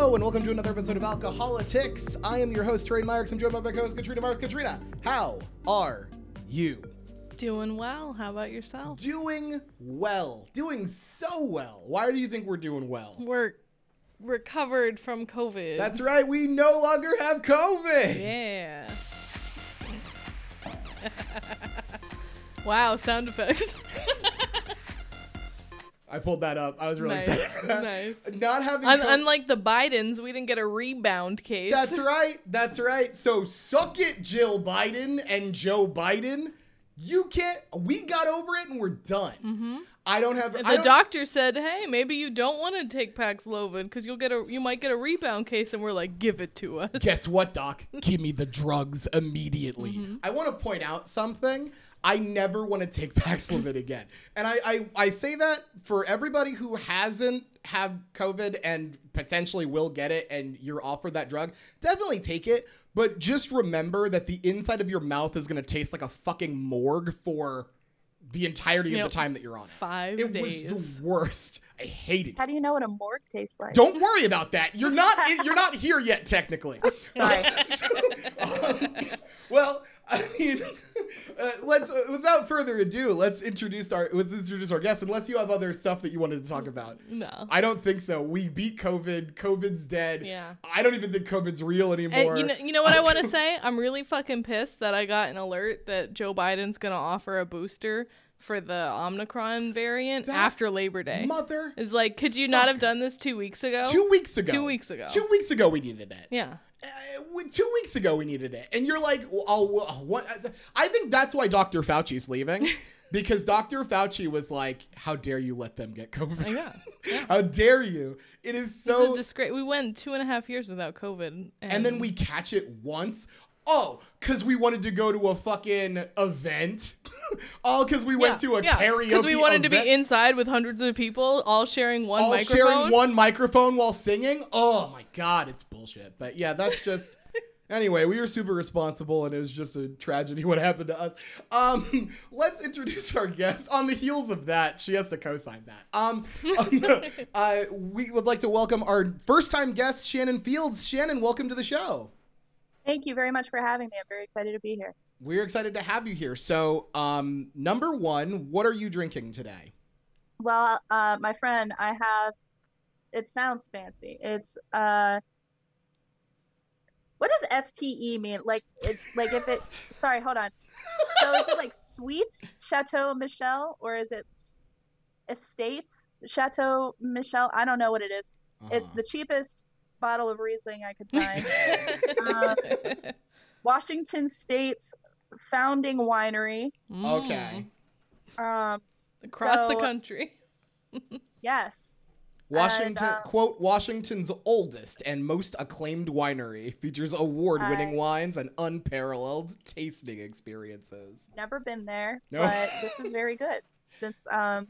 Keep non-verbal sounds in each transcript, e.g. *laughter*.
Hello and welcome to another episode of Alcoholics. I am your host, Trey Myers. I'm joined by my co-host, Katrina Myers. Katrina, how are you? Doing well. How about yourself? Doing well. Doing so well. Why do you think we're doing well? We're recovered from COVID. That's right. We no longer have COVID. Yeah. *laughs* wow, sound effects. *laughs* I pulled that up. I was really Nice, excited for that. nice. Not having Un- co- unlike the Bidens, we didn't get a rebound case. That's *laughs* right. That's right. So suck it, Jill Biden and Joe Biden. You can't. We got over it and we're done. hmm I don't have. I The don't, doctor said, "Hey, maybe you don't want to take Paxlovid because you'll get a you might get a rebound case." And we're like, "Give it to us." Guess what, Doc? *laughs* Give me the drugs immediately. Mm-hmm. I want to point out something. I never want to take *laughs* Paxlovid again. And I, I, I say that for everybody who hasn't had COVID and potentially will get it and you're offered that drug, definitely take it. But just remember that the inside of your mouth is going to taste like a fucking morgue for the entirety of the time that you're on it. Five It days. was the worst. I hate it. How do you know what a morgue tastes like? Don't worry about that. You're not you're not here yet technically. *laughs* Sorry. *laughs* So, um, well, *laughs* I mean, uh, let's uh, without further ado, let's introduce our let's introduce our guest. Unless you have other stuff that you wanted to talk about, no. I don't think so. We beat COVID. COVID's dead. Yeah. I don't even think COVID's real anymore. And you know, you know what I *laughs* want to say? I'm really fucking pissed that I got an alert that Joe Biden's gonna offer a booster for the Omicron variant That after Labor Day. Mother. Is like, could you not have done this two weeks ago? Two weeks ago. Two weeks ago. Two weeks ago, we needed it. Yeah. Uh, two weeks ago we needed it and you're like I'll, well, what i think that's why dr fauci's leaving *laughs* because dr fauci was like how dare you let them get covid Yeah. yeah. *laughs* how dare you it is so disgrace. We went two and a half years without COVID, and, and then we catch it once oh because we wanted to go to a fucking event *laughs* all because we went to a karaoke because we wanted to be inside with hundreds of people, all sharing one all microphone. sharing one microphone while singing. Oh my god, it's bullshit. But yeah, that's just *laughs* anyway. We were super responsible, and it was just a tragedy what happened to us. Um, *laughs* let's introduce our guest. On the heels of that, she has to co-sign that. Um, the- uh, we would like to welcome our first-time guest, Shannon Fields. Shannon, welcome to the show. Thank you very much for having me. I'm very excited to be here. We're excited to have you here. So, um, number one, what are you drinking today? Well, uh, my friend, I have. It sounds fancy. It's uh. What does STE mean? Like it's like if it. Sorry, hold on. So is it like sweet Chateau Michelle or is it estates Chateau Michelle? I don't know what it is. It's Uh-huh. the cheapest bottle of Riesling I could *laughs* find. Uh, Washington State's founding winery. okay. Um, across the country. *laughs* yes. Washington, uh, quote, Washington's oldest and most acclaimed winery features award winning I- wines and unparalleled tasting experiences. Never been there, No. but this is very good. This um,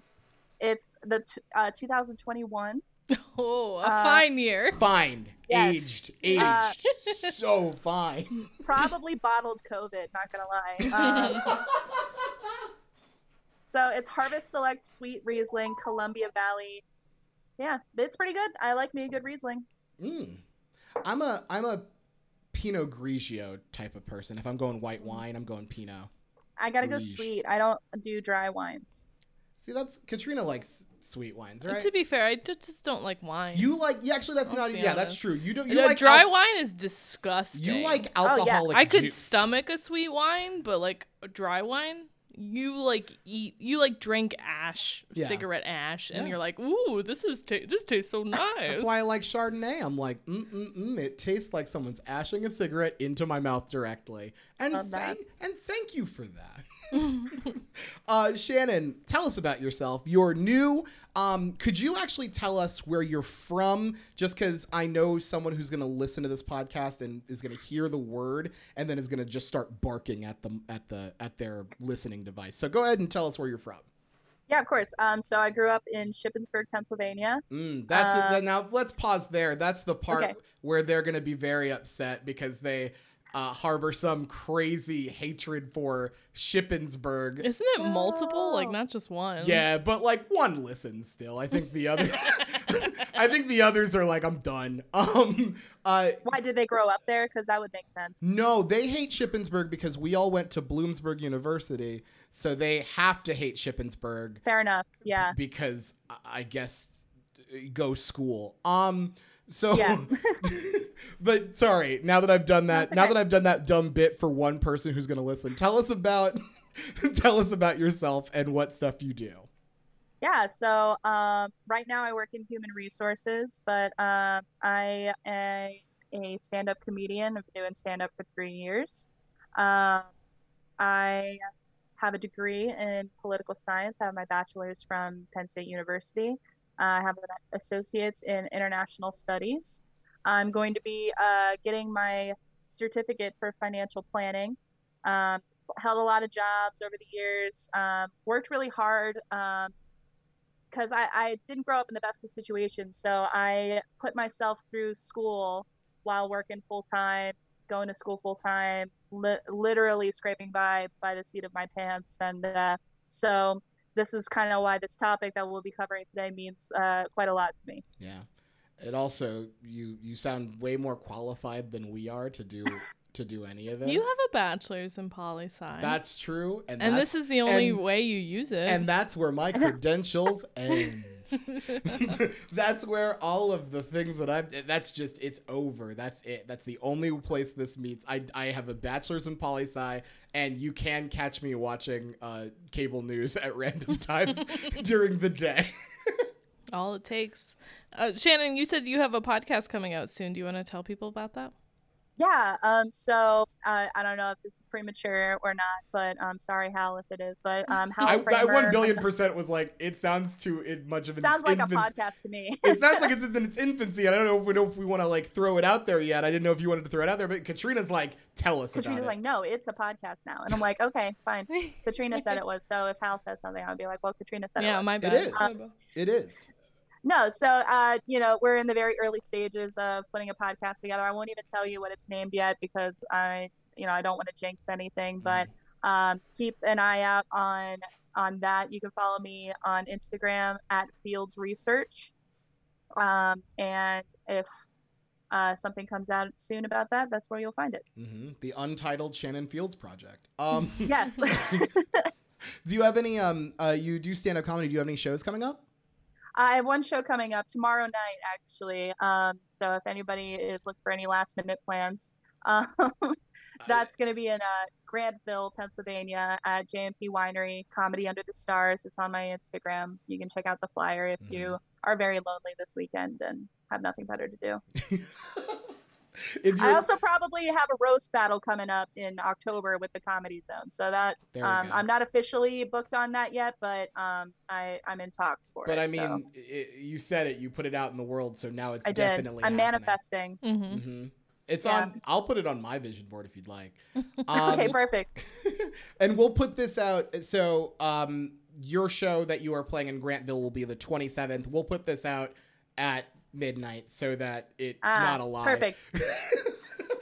it's the t- uh, 2021. *laughs* Oh, a Uh, fine year. Fine. Yes. Aged. Aged. Uh, *laughs* so fine. Probably bottled COVID. Not gonna lie. *laughs* Um, so it's Harvest Select Sweet Riesling, Columbia Valley. Yeah, it's pretty good. I like me a good Riesling. Mm. I'm a I'm a Pinot Grigio type of person. If I'm going white wine, I'm going Pinot. I gotta go sweet. I don't do dry wines. See, that's Katrina likes sweet wines, right? To be fair, I just don't like wine. you like yeah, actually that's Let's not be yeah, that's true. You don't you The like dry al- wine is disgusting. you like Oh, yeah. alcoholic I could juice. stomach a sweet wine, but like a dry wine, you like eat. You like drink ash, Yeah. cigarette ash, and Yeah. you're like, ooh, this is ta- this tastes so *laughs* nice. That's why I like Chardonnay. I'm like, mm mm mm. It tastes like someone's ashing a cigarette into my mouth directly. And thank and thank you for that. *laughs* uh, Shannon, tell us about yourself. You're new. Um, could you actually tell us where you're from? Just because I know someone who's going to listen to this podcast and is going to hear the word and then is going to just start barking at them at the at their listening device. So go ahead and tell us where you're from. Yeah, of course. Um, so I grew up in Shippensburg, Pennsylvania. Mm, that's it. Now let's pause there. That's the part Okay. where they're going to be very upset because they uh, harbor some crazy hatred for Shippensburg. Isn't it multiple? Like not just one. Yeah, but like one listens still. I think the others, *laughs* *laughs* I think the others are like, I'm done. *laughs* Um, uh, Why did they grow up there? Because that would make sense. no, they hate Shippensburg because we all went to Bloomsburg University, so they have to hate Shippensburg Fair enough. Yeah. because I- I guess go school. Um, so, Yeah. *laughs* but sorry. Now that I've done that, That's now that I've done that dumb bit for one person who's gonna listen, tell us about, *laughs* tell us about yourself and what stuff you do. Yeah, so um, right now I work in human resources, but um, I am a stand-up comedian. I've been doing stand-up for three years. Um, I have a degree in political science. I have my bachelor's from Penn State University. I have an associate's in international studies. I'm going to be uh, getting my certificate for financial planning. Um, held a lot of jobs over the years. Um, worked really hard. Um, because I, I didn't grow up in the best of situations. So I put myself through school while working full time, going to school full time, li- literally scraping by by the seat of my pants. And uh, so this is kind of why this topic that we'll be covering today means uh, quite a lot to me. Yeah. It also you you sound way more qualified than we are to do *laughs* to do any of this. You have a bachelor's in poli sci. That's true, and, and that's, this is the only and- way you use it. and that's where my *laughs* credentials end. *laughs* that's where all of the things that I've that's just it's over. That's it. That's the only place this meets. I I have a bachelor's in poli sci and you can catch me watching uh, cable news at random *laughs* times during the day. *laughs* All it takes. Uh, Shannon, you said you have a podcast coming out soon. Do you want to tell people about that? Yeah. Um. So uh, I don't know if this is premature or not, but um. Sorry, Hal, if it is. But um. *laughs* Hal I, I one billion percent was like it sounds too it, much of an Sounds like a podcast to me. it sounds like it's *laughs* in its infancy. I don't know if we know if we want to like throw it out there yet. I didn't know if you wanted to throw it out there, but Katrina's like, tell us about it. Katrina's about like, no, it's a podcast now. And I'm like, okay, fine. *laughs* Katrina said it was. So if Hal says something, I'll be like, well, Katrina said it yeah, was. my bad. is. My bad. it. It is. No, so uh, you know, we're in the very early stages of putting a podcast together. I won't even tell you what it's named yet because I, you know, I don't want to jinx anything. But um, keep an eye out on on that. You can follow me on Instagram at Fields Research. Um, and if uh, something comes out soon about that, that's where you'll find it. Mm-hmm. The Untitled Shannon Fields Project. Um, *laughs* Yes. *laughs* do you have any? Um, uh, you do stand up comedy. Do you have any shows coming up? I have one show coming up tomorrow night, actually. Um, so if anybody is looking for any last minute plans, *laughs* um, that's going to be in uh, Grantville, Pennsylvania at JMP Winery, Comedy Under the Stars. It's on my Instagram. You can check out the flyer if you are very lonely this weekend and have nothing better to do. *laughs* *laughs* if I also probably have a roast battle coming up in October with the Comedy Zone. So that um. I'm not officially booked on that yet, but um, I, I'm in talks for but it. But I mean, so i you said it. You put it out in the world, so now it's I did. definitely. I'm happening. manifesting. hmm hmm It's Yeah. on. I'll put it on my vision board if you'd like. *laughs* Um, okay, perfect. *laughs* and we'll put this out. So, um, your show that you are playing in Grantville will be the 27th. We'll put this out at midnight so that it's Ah, not a lie. Perfect. *laughs*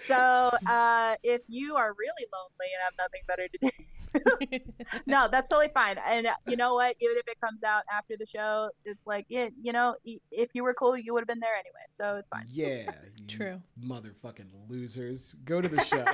So, uh, if you are really lonely and have nothing better to do, *laughs* no, that's totally fine. And uh, you know what? Even if it comes out after the show, it's like, yeah, you know, if you were cool, you would have been there anyway. So it's fine. yeah. *laughs* True. Motherfucking losers. Go to the show.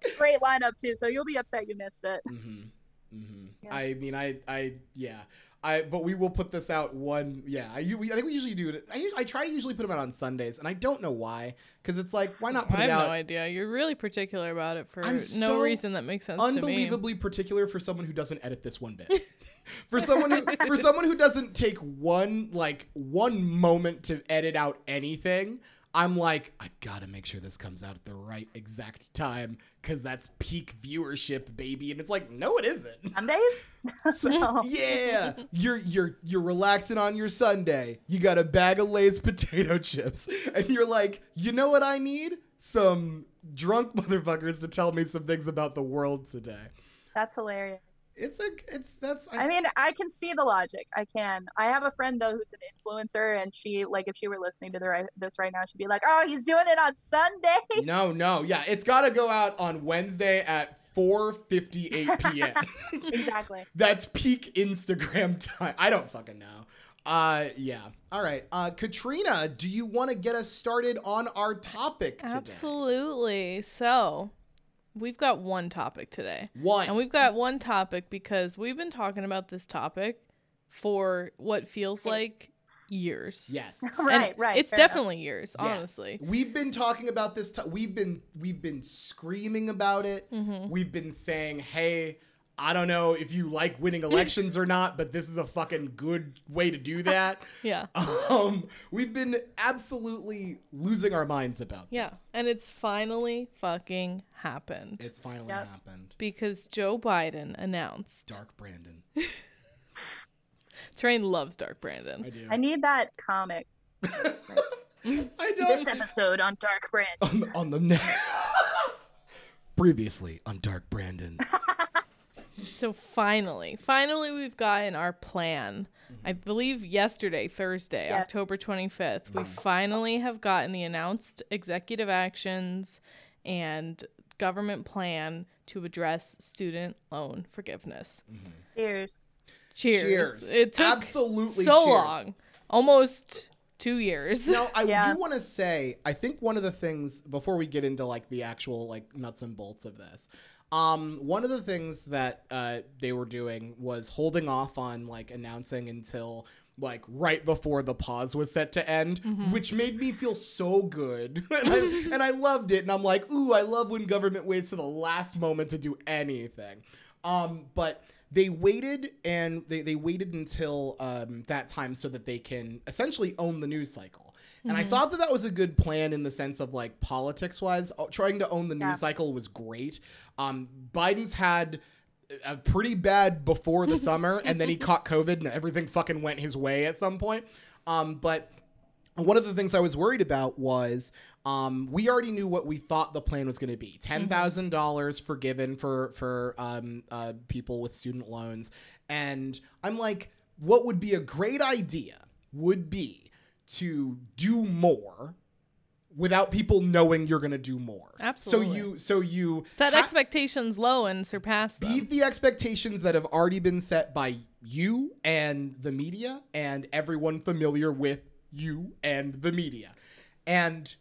It's a great lineup too. So you'll be upset you missed it. Mm-hmm. Mm-hmm. Yeah. I mean, I, I, yeah. I, but we will put this out one. Yeah, I, we, I think we usually do it. I, I try to usually put them out on Sundays, and I don't know why, because it's like, why not put I it have out? no idea. You're really particular about it for I'm no so reason that makes sense to me. unbelievably particular for someone who doesn't edit this one bit. *laughs* for someone who, for *laughs* someone who doesn't take one like one moment to edit out anything, I'm like, I gotta make sure this comes out at the right exact time because that's peak viewership, baby. And it's like, no, it isn't. Sundays? So- *laughs* *laughs* No. yeah, you're you're you're relaxing on your Sunday. You got a bag of Lay's potato chips, and you're like, you know what I need? Some drunk *laughs* motherfuckers to tell me some things about the world today. That's hilarious. It's a it's that's I mean, I can see the logic. I can. I have a friend though who's an influencer, and she like if she were listening to the right, this right now, she'd be like, "Oh, he's doing it on Sunday." no no yeah. It's got to go out on Wednesday at 4:58 p.m. *laughs* exactly. *laughs* That's peak Instagram time. I don't fucking know. Uh, yeah. All right. Uh, Katrina, do you want to get us started on our topic today? Absolutely. So, we've got one topic today. One. And we've got one topic because we've been talking about this topic for what feels Yes. like years. yes. *laughs* And right, right. It's fair enough. definitely years, Yeah. honestly. We've been talking about this. To- we've been we've been screaming about it. Mm-hmm. We've been saying, "Hey, I don't know if you like winning *laughs* elections or not, but this is a fucking good way to do that." *laughs* Yeah. *laughs* um, we've been absolutely losing our minds about. Yeah. And it's finally fucking happened. It's finally Yep. happened. because Joe Biden announced. Dark Brandon. Terrain loves Dark Brandon. I do. I need that comic. I This don't. episode on Dark Brandon. on the, on the net. Previously on Dark Brandon. So finally, finally, we've gotten our plan. Mm-hmm. I believe yesterday, Thursday, Yes. October 25th, we mm-hmm. finally have gotten the announced executive actions and government plan to address student loan forgiveness. Mm-hmm. Cheers. Cheers. Cheers. It took Absolutely so cheers. long. Almost 2 years. Now, I Yeah. do want to say, I think one of the things before we get into like the actual like nuts and bolts of this, um, one of the things that uh, they were doing was holding off on like announcing until like right before the pause was set to end, which made me feel so good, *laughs* and, I, *laughs* and I loved it. And I'm like, ooh, I love when government waits to the last moment to do anything. Um, but they waited and they, they waited until um, that time so that they can essentially own the news cycle. And I thought that that was a good plan in the sense of like politics wise. Trying to own the news Yeah. cycle was great. Um, Biden's had a pretty bad before the *laughs* summer, and then he caught COVID and everything fucking went his way at some point. Um, but one of the things I was worried about was um, we already knew what we thought the plan was going to be: ten thousand dollars forgiven for for um, uh, people with student loans, and I'm like, what would be a great idea would be to do more without people knowing you're going to do more. Absolutely. So you so you Set ha- expectations low and surpass them. beat the expectations that have already been set by you and the media and everyone familiar with you and the media. And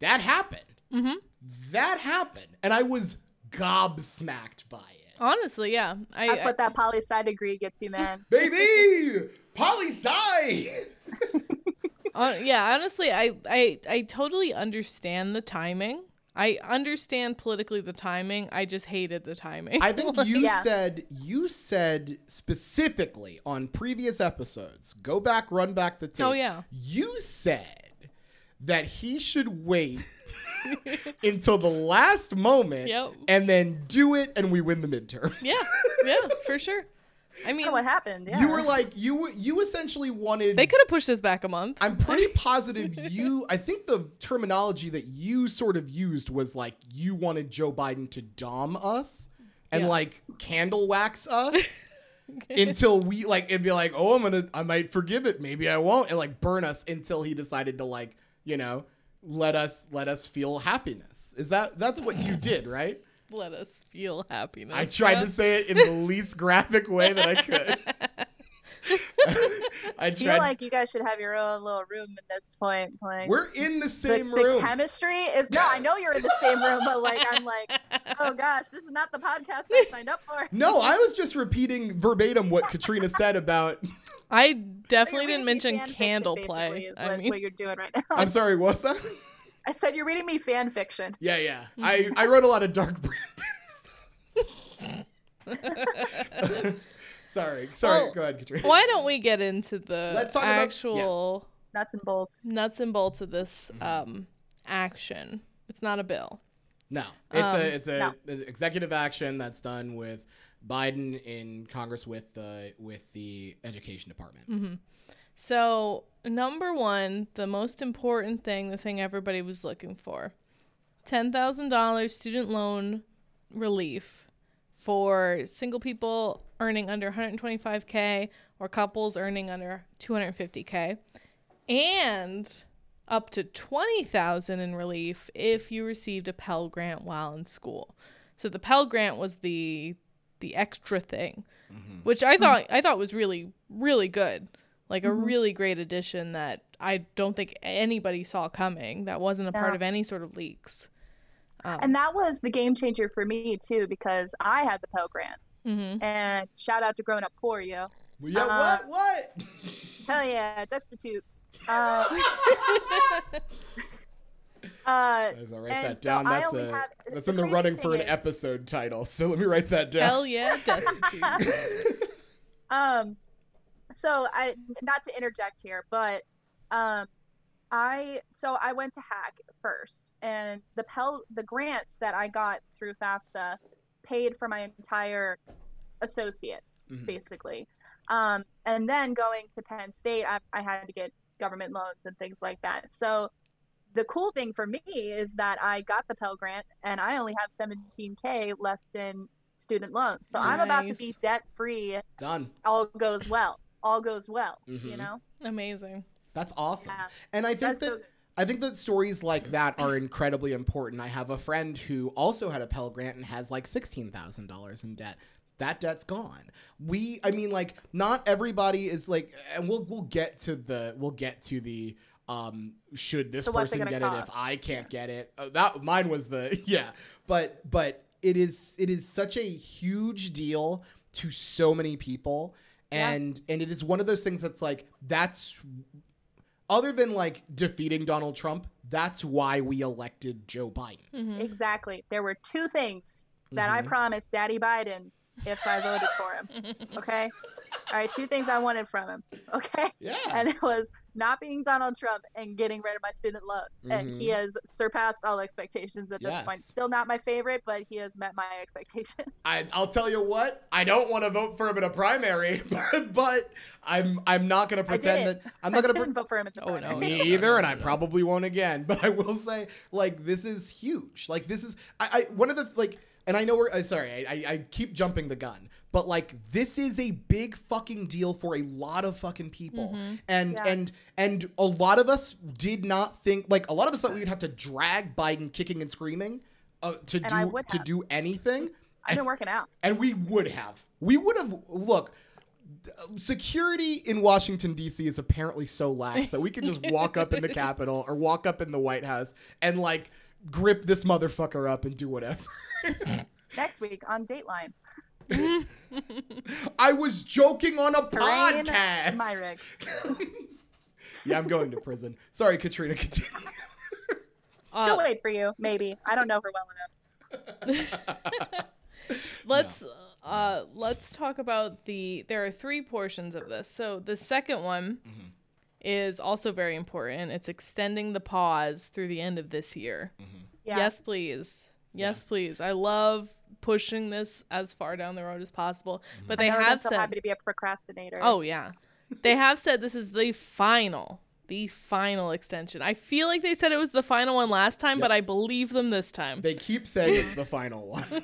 that happened. Mhm. That happened. And I was gobsmacked by it. Honestly, yeah. I, That's I- what that poli sci degree gets you, man. Baby! Poli sci! *laughs* Uh, yeah, honestly, I, I I totally understand the timing. I understand politically the timing. I just hated the timing. I think you *laughs* Yeah. said you said specifically on previous episodes. Go back, run back the tape. Oh, yeah. You said that he should wait *laughs* until the last moment Yep. and then do it and we win the midterm. yeah, *laughs* yeah, for sure. I mean, what happened? Yeah. You were like you you essentially wanted they could have pushed this back a month. I'm pretty *laughs* positive you I think the terminology that you sort of used was like you wanted Joe Biden to dom us and Yeah. like candle wax us *laughs* until we like it'd be like, "Oh, I'm going to I might forgive it, maybe I won't." And like burn us until he decided to like, you know, let us let us feel happiness. Is that that's what you did, right? Let us feel happiness. I tried to say it in the *laughs* least graphic way that I could. *laughs* I I feel like you guys should have your own little room at this point. Like We're in the the, same the room. chemistry is no. I know you're in the same room, but like I'm like, *laughs* oh gosh, this is not the podcast I signed up for. No, I was just repeating verbatim what Katrina said about. I definitely didn't mention fan fiction, candle play. Is I what, mean, what you're doing right now. I'm sorry, what's that? I said you're reading me fan fiction. Yeah, yeah. I, I wrote a lot of Dark *laughs* Brandon *laughs* sorry, sorry. Well, Go ahead, Katrina. why don't we get into the Let's talk about- yeah. actual Nuts and bolts. nuts and bolts of this Mm-hmm. um, action? It's not a bill. No, it's Um, a it's a no. executive action that's done with Biden in Congress with the with the Education Department. Mm-hmm. So, number one, the most important thing, the thing everybody was looking for $10,000 student loan relief for single people earning under 125K or couples earning under 250K, and up to 20000 in relief if you received a Pell Grant while in school. So, the Pell Grant was the the extra thing mm-hmm. which I thought I thought was really really good. Like a really great addition that I don't think anybody saw coming. That wasn't a part of any sort of leaks. Um, And that was the game changer for me too, because I had the Pell Grant. mhm. And shout out to Grown Up Poor, yo. Well, yeah, Uh, what? What? Hell yeah, destitute. *laughs* Uh, *laughs* uh, As I write and that so down, I that's only a have- that's in the running for an is- episode title. So let me write that down. Hell yeah, destitute. *laughs* um, so I not to interject here, but um, I so I went to HACC first, and the Pell the grants that I got through FAFSA paid for my entire associates Mhm. basically. Um, and then going to Penn State, I, I had to get government loans and things like that. So the cool thing for me is that I got the Pell Grant and I only have 17K left in student loans. So I'm about to be debt free. Done. All goes well. All goes well. You Mhm. know? Amazing. That's awesome. Yeah. And I think That's that so I think that stories like that are incredibly important. I have a friend who also had a Pell Grant and has like sixteen thousand dollars in debt. That debt's gone. We, I mean, like, not everybody is like, and we'll we'll get to the we'll get to the um should this So person gonna get it if? I can't get it? Uh, that mine was the *laughs* yeah, but but it is it is such a huge deal to so many people Yeah. and and it is one of those things that's like that's other than like defeating Donald Trump, that's why we elected Joe Biden. Mhm. exactly. There were two things that I Mhm. promised Daddy Biden if I voted for him. *laughs* Okay? All right, two things I wanted from him. *laughs* Okay? Yeah. and it was not being Donald Trump and getting rid of my student loans. And he has surpassed all expectations at this point. Mm-hmm. Still not my favorite, but he has met my expectations. I, I'll tell you what. I don't want to vote for him in a primary, *laughs* but, but I'm I'm not gonna pretend did. that I'm not gonna. Pre- vote for him at the Oh, no. primary. me either, and I probably won't again. *laughs* But I will say, like, this is huge. Like, this is I, I one of the like, and I know we're uh, sorry. I, I I keep jumping the gun, but like, this is a big fucking deal for a lot of fucking people, and Yeah. and and a lot of us did not think like a lot of us thought we would have to drag Biden kicking and screaming. Uh, to And do to do anything, I've been working out. and we would have. We would have. Look, security in Washington D.C. is apparently so lax that we can just walk up in the *laughs* Capitol or walk up in the White House and like grip this motherfucker up and do whatever. *laughs* Next week on Dateline. I was joking on a Terrain podcast. Myrick's. *laughs* Yeah, I'm going to prison. Sorry, Katrina. Continue. Uh, She'll wait for you, maybe. I don't know her well enough. *laughs* let's uh let's talk about the there are three portions of this so the second one Mm-hmm. is also very important it's extending the pause through the end of this year Yeah. yes please yes please i love pushing this as far down the road as possible mm-hmm. but I've they never been have so said happy to be a procrastinator. oh yeah they have said this is the final the final extension i feel like they said it was the final one last time but i believe them this time They keep saying it's the final one. *laughs*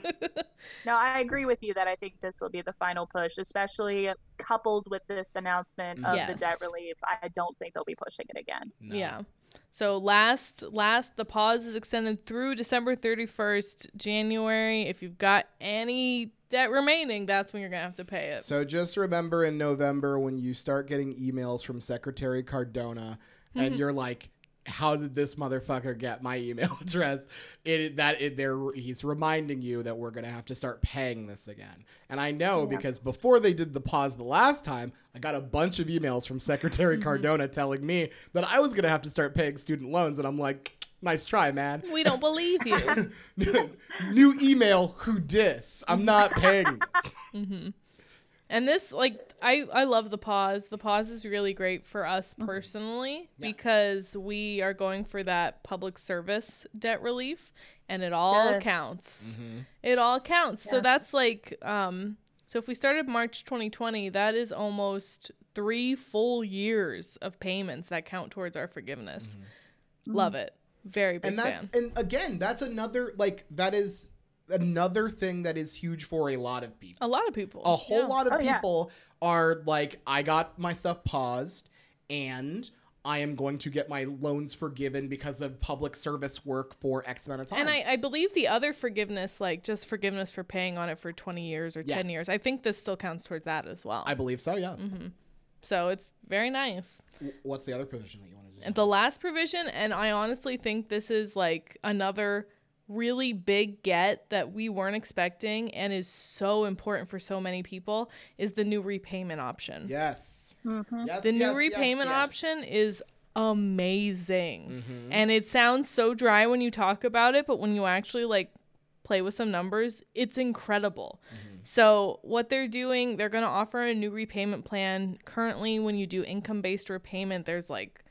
No, I agree with you that I think this will be the final push, especially coupled with this announcement of the debt relief. I don't think they'll be pushing it again. No. Yeah. So last last the pause is extended through December 31st, January. If you've got any debt remaining, that's when you're going to have to pay it. So just remember in November when you start getting emails from Secretary Cardona and *laughs* you're like, how did this motherfucker get my email *laughs* address? It that it there he's reminding you that we're gonna have to start paying this again. And I know Yeah. because before they did the pause the last time, I got a bunch of emails from Secretary *laughs* Cardona telling me that I was gonna have to start paying student loans, and I'm like, nice try, man. We don't believe you. *laughs* New email, who dis? I'm not paying this. Mm-hmm. and this like I I love the pause. The pause is really great for us personally Yeah. because we are going for that public service debt relief and it all Good. counts. Mm-hmm. It all counts. So that's like um so if we started March 2020, that is almost 3 full years of payments that count towards our forgiveness. Love it. Very big and that's fan. and again that's another like that is another thing that is huge for a lot of people A lot of people. a whole Yeah. lot of Oh, yeah. Are like i got my stuff paused and i am going to get my loans forgiven because of public service work for x amount of time And I, I believe the other forgiveness, like just forgiveness for paying on it for 20 years or Yeah. 10 years, I think this still counts towards that as well. I believe so yeah Mm-hmm. So it's very nice. What's the other provision that you want to do? And the last provision, and I honestly think this is like another really big get that we weren't expecting and is so important for so many people, is the new repayment option. yes. Mhm. Yes. The new yes, yes, repayment yes. option is amazing. Mhm. And it sounds so dry when you talk about it, but when you actually like play with some numbers, it's incredible. So, what they're doing, they're going to offer a new repayment plan. Currently, when you do income based repayment, there's like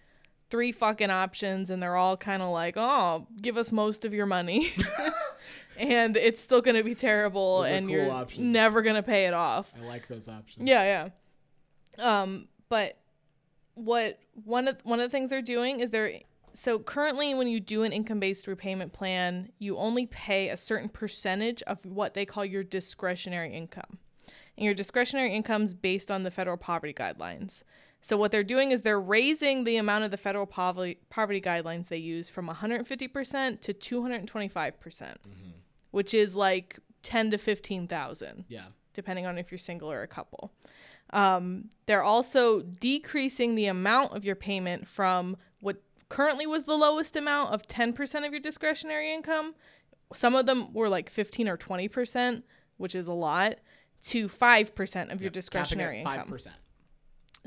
three fucking options, and they're all kind of like, oh, give us most of your money. *laughs* and it's still going to be terrible, Those and cool you're options. never going to pay it off. I like those options. Yeah, yeah. Um, but what one of one of the things they're doing is they're so currently when you do an income-based repayment plan, you only pay a certain percentage of what they call your discretionary income. And your discretionary income is based on the federal poverty guidelines. So what they're doing is they're raising the amount of the federal poverty poverty guidelines they use from 150% to 225%, percent which is like 10 to 15,000 Yeah. depending on if you're single or a couple. Um, they're also decreasing the amount of your payment from what currently was the lowest amount of 10% of your discretionary income. Some of them were like 15 or 20%, which is a lot, to 5% of your discretionary five income. percent.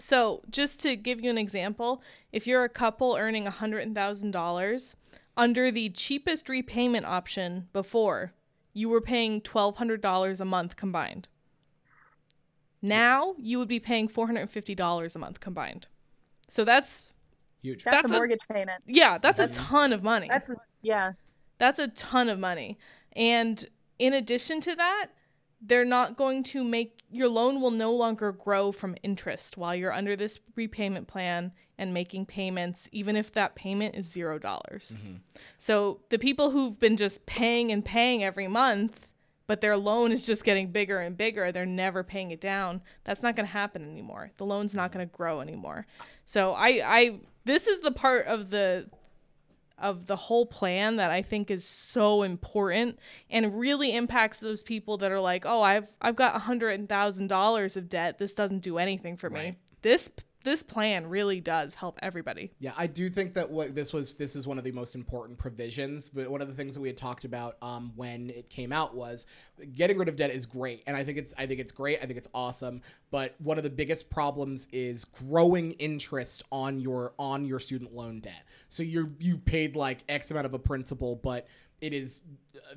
So, just to give you an example, if you're a couple earning $100,000, under the cheapest repayment option before, you were paying $1,200 a month combined. Now, you would be paying $450 a month combined. So, that's, Huge. That's, That's a a- mortgage payment. yeah, that's a ton of money. That's yeah. That's a ton of money. And in addition to that, they're not going to make your loan will no longer grow from interest while you're under this repayment plan and making payments, even if that payment is zero dollars. Mm-hmm. So the people who've been just paying and paying every month, but their loan is just getting bigger and bigger, they're never paying it down. That's not going to happen anymore. The loan's not mm-hmm. going to grow anymore. So I, I, this is the part of the of the whole plan that I think is so important and really impacts those people that are like, "Oh, I've I've got a hundred thousand dollars of debt. This doesn't do anything for me." This this plan really does help everybody. Yeah, I do think that what this was this is one of the most important provisions. But one of the things that we had talked about um, when it came out was getting rid of debt is great, and I think it's I think it's great. I think it's awesome. But one of the biggest problems is growing interest on your on your student loan debt. So you're you've paid like X amount of a principal, but it is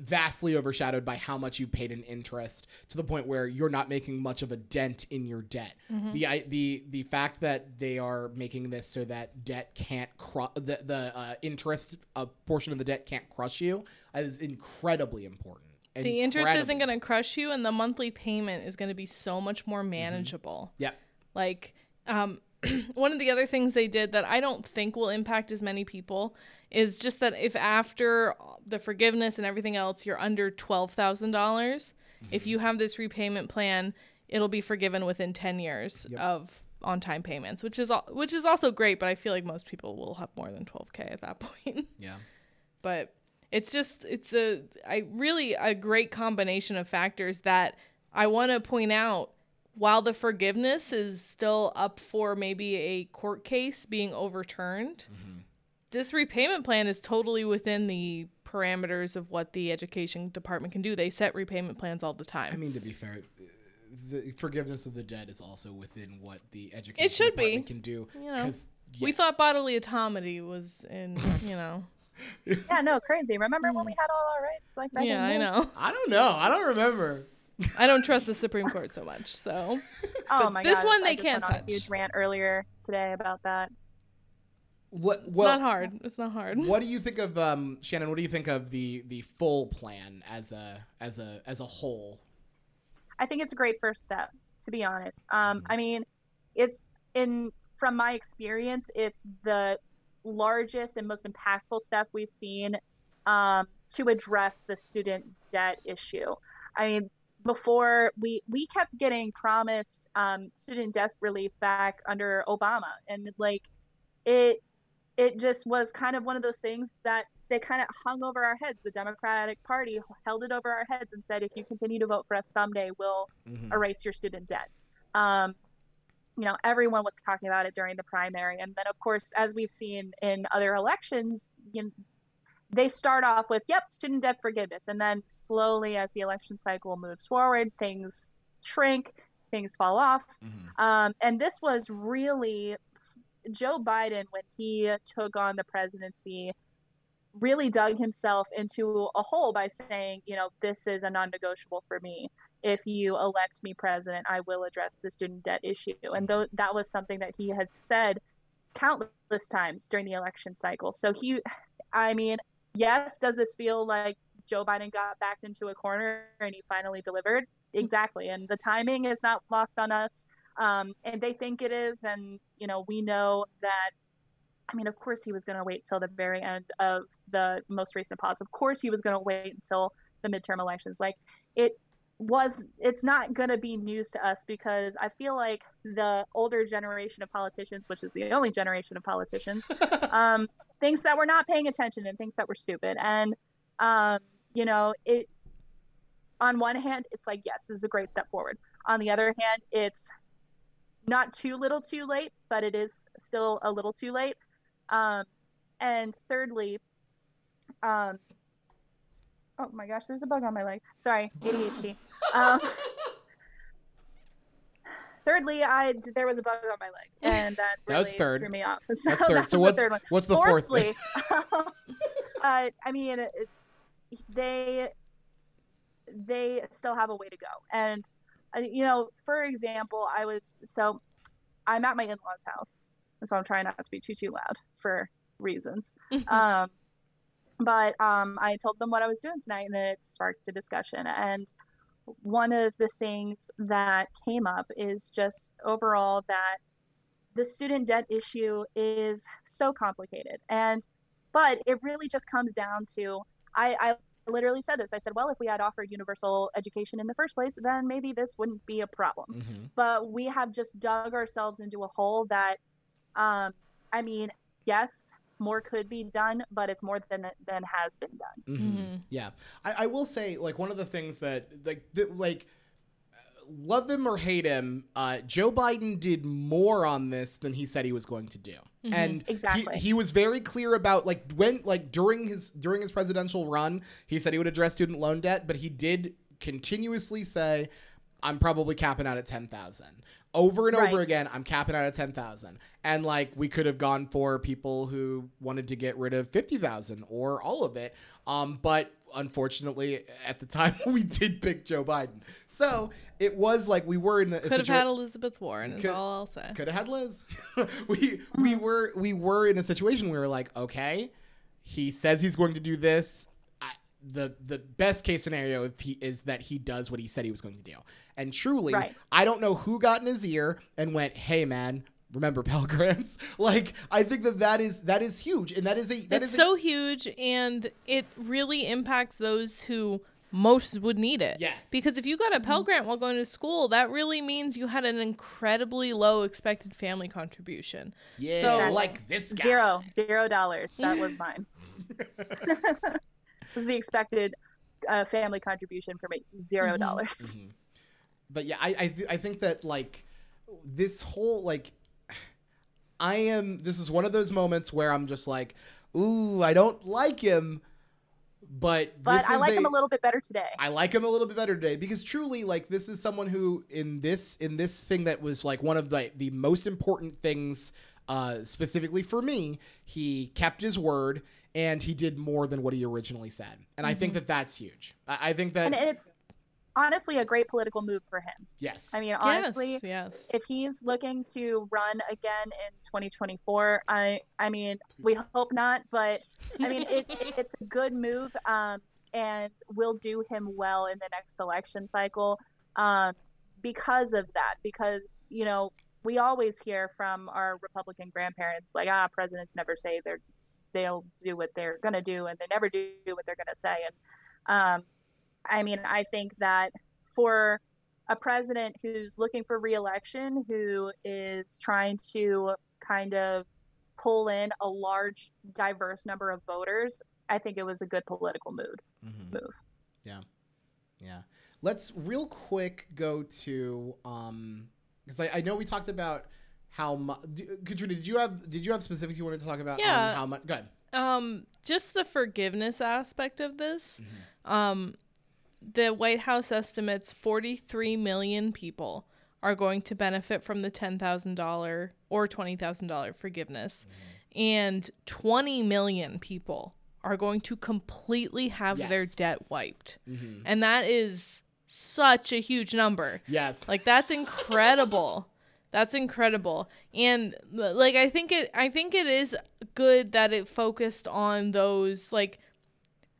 vastly overshadowed by how much you paid in interest to the point where you're not making much of a dent in your debt. The I, the the fact that they are making this so that debt can't cru- the the uh, interest uh, portion of the debt can't crush you is incredibly important. The interest isn't going to crush you and the monthly payment is going to be so much more manageable. Yeah. Like, um, *clears throat* one of the other things they did that I don't think will impact as many people is just that if after the forgiveness and everything else you're under twelve thousand dollars, if mm-hmm. you have this repayment plan, it'll be forgiven within ten years Yep. of on time payments, which is al- which is also great. But I feel like most people will have more than twelve k at that *laughs* point. Yeah. but it's just it's a I really a great combination of factors that I want to point out while the forgiveness is still up for maybe a court case being overturned mm-hmm. this repayment plan is totally within the parameters of what the education department can do they set repayment plans all the time I mean, to be fair, the forgiveness of the debt is also within what the education should be. department can do. You know, 'cause, we thought bodily autonomy was in you know *laughs* Yeah, no, crazy. Remember when we hmm. had all our rights like back yeah the i know I don't know. I don't remember. I don't trust the supreme court so much so *laughs* Oh But my this gosh, one I they just can't went on. A huge rant earlier today about that. What? it's not hard it's not hard what do you think of um, Shannon? What do you think of the the full plan as a as a as a whole? I think it's a great first step, to be honest. Um, I mean, it's in from my experience, it's the largest and most impactful step we've seen um, to address the student debt issue. I mean, before we we kept getting promised um, student debt relief back under Obama, and like it it just was kind of one of those things that they kind of hung over our heads. The Democratic Party held it over our heads and said, if you continue to vote for us someday, we'll Mhm. erase your student debt. Um, you know, everyone was talking about it during the primary. And then, of course, as we've seen in other elections, you know, they start off with, yep, student debt forgiveness. And then slowly, as the election cycle moves forward, things shrink, things fall off. Mhm. Um, and this was really Joe Biden, when he took on the presidency, really dug himself into a hole by saying, you know, this is a non negotiable for me. If you elect me president, I will address the student debt issue. And th- that was something that he had said countless times during the election cycle. So he, I mean, yes, does this feel like Joe Biden got backed into a corner and he finally delivered? Exactly. And the timing is not lost on us. Um, and they think it is. And, you know, we know that, I mean, of course he was going to wait till the very end of the most recent pause. Of course he was going to wait until the midterm elections. Like it was, it's not going to be news to us because I feel like the older generation of politicians, which is the only generation of politicians, *laughs* um, things that were not paying attention and things that were stupid. And, um, you know, it, on one hand, it's like, yes, this is a great step forward. On the other hand, it's not too little too late, but it is still a little too late. Um, and thirdly, um, oh my gosh, there's a bug on my leg. Sorry, ADHD. Um, thirdly, I there was a bug on my leg, and that That was really third. threw me off. *laughs* So That's third. was So the what's third one. what's the fourth thing? Fourthly, *laughs* uh, I mean, it, they they still have a way to go, and uh, you know, for example, I was so I'm at my in-laws' house, so I'm trying not to be too too loud for reasons. *laughs* um, but um, I told them what I was doing tonight, and it sparked a discussion. And one of the things that came up is just overall that the student debt issue is so complicated, and but it really just comes down to I, I literally said this. I said, well, if we had offered universal education in the first place, then maybe this wouldn't be a problem Mhm. but we have just dug ourselves into a hole that um i mean yes more could be done but it's more than than has been done Mhm. Mhm. Yeah, I, I will say like one of the things that like th- like uh, love him or hate him, uh, Joe Biden did more on this than he said he was going to do, Mhm. and Exactly. he, he was very clear about like when like during his during his presidential run, he said he would address student loan debt, but he did continuously say, "I'm probably capping out at ten thousand. Over and over again, I'm capping out at ten thousand, and like we could have gone for people who wanted to get rid of fifty thousand or all of it, um, but unfortunately, at the time *laughs* we did pick Joe Biden, so it was like we were in the Could have had Elizabeth Warren, is Could- all I'll say. could have had Liz. *laughs* we we were we were in a situation where we were like, okay, he says he's going to do this. I, the the best case scenario if he is that he does what he said he was going to do. And truly, Right. I don't know who got in his ear and went, "Hey, man." Remember *laughs* Pell Grants? Like I think that that is that is huge, and that is a that it's is a- so huge and it really impacts those who most would need it. Yes. Because if you got a Pell mm-hmm. Grant while going to school, that really means you had an incredibly low expected family contribution. yeah, so- like this guy. zero zero dollars that was *laughs* mine *laughs* was the expected uh, family contribution for me zero Mhm. dollars Mhm. But yeah, I I, th- I think that like this whole like I am this is one of those moments where I'm just like, ooh, I don't like him, but but this i is like a, him a little bit better today I like him a little bit better today because truly, like, this is someone who in this in this thing that was like one of the the most important things, uh, specifically for me. He kept his word and he did more than what he originally said, and I think that that's huge. I, I think that and it's honestly a great political move for him. Yes, i mean honestly yes, yes. if he's looking to run again in 2024 i i mean we hope not but i mean it, *laughs* it- it's a good move um, and will do him well in the next election cycle um, because of that because you know we always hear from our republican grandparents like ah presidents never say they're they'll do what they're going to do and they never do what they're going to say and um, i mean i think that for a president who's looking for reelection, who is trying to kind of pull in a large, diverse number of voters, I think it was a good political mood Mhm. move. Yeah. Yeah. Let's real quick go to um Because I, I know we talked about how much. Katrina, did you have did you have specifics you wanted to talk about? Yeah. How much? Good. Um, just the forgiveness aspect of this. Mm-hmm. Um, the White House estimates 43 million people are going to benefit from the $10,000 or $20,000 forgiveness. Mm-hmm. And 20 million people are going to completely have their debt wiped. Mm-hmm. And that is such a huge number. Yes. Like that's incredible. *laughs* That's incredible. And like I think it I think it is good that it focused on those like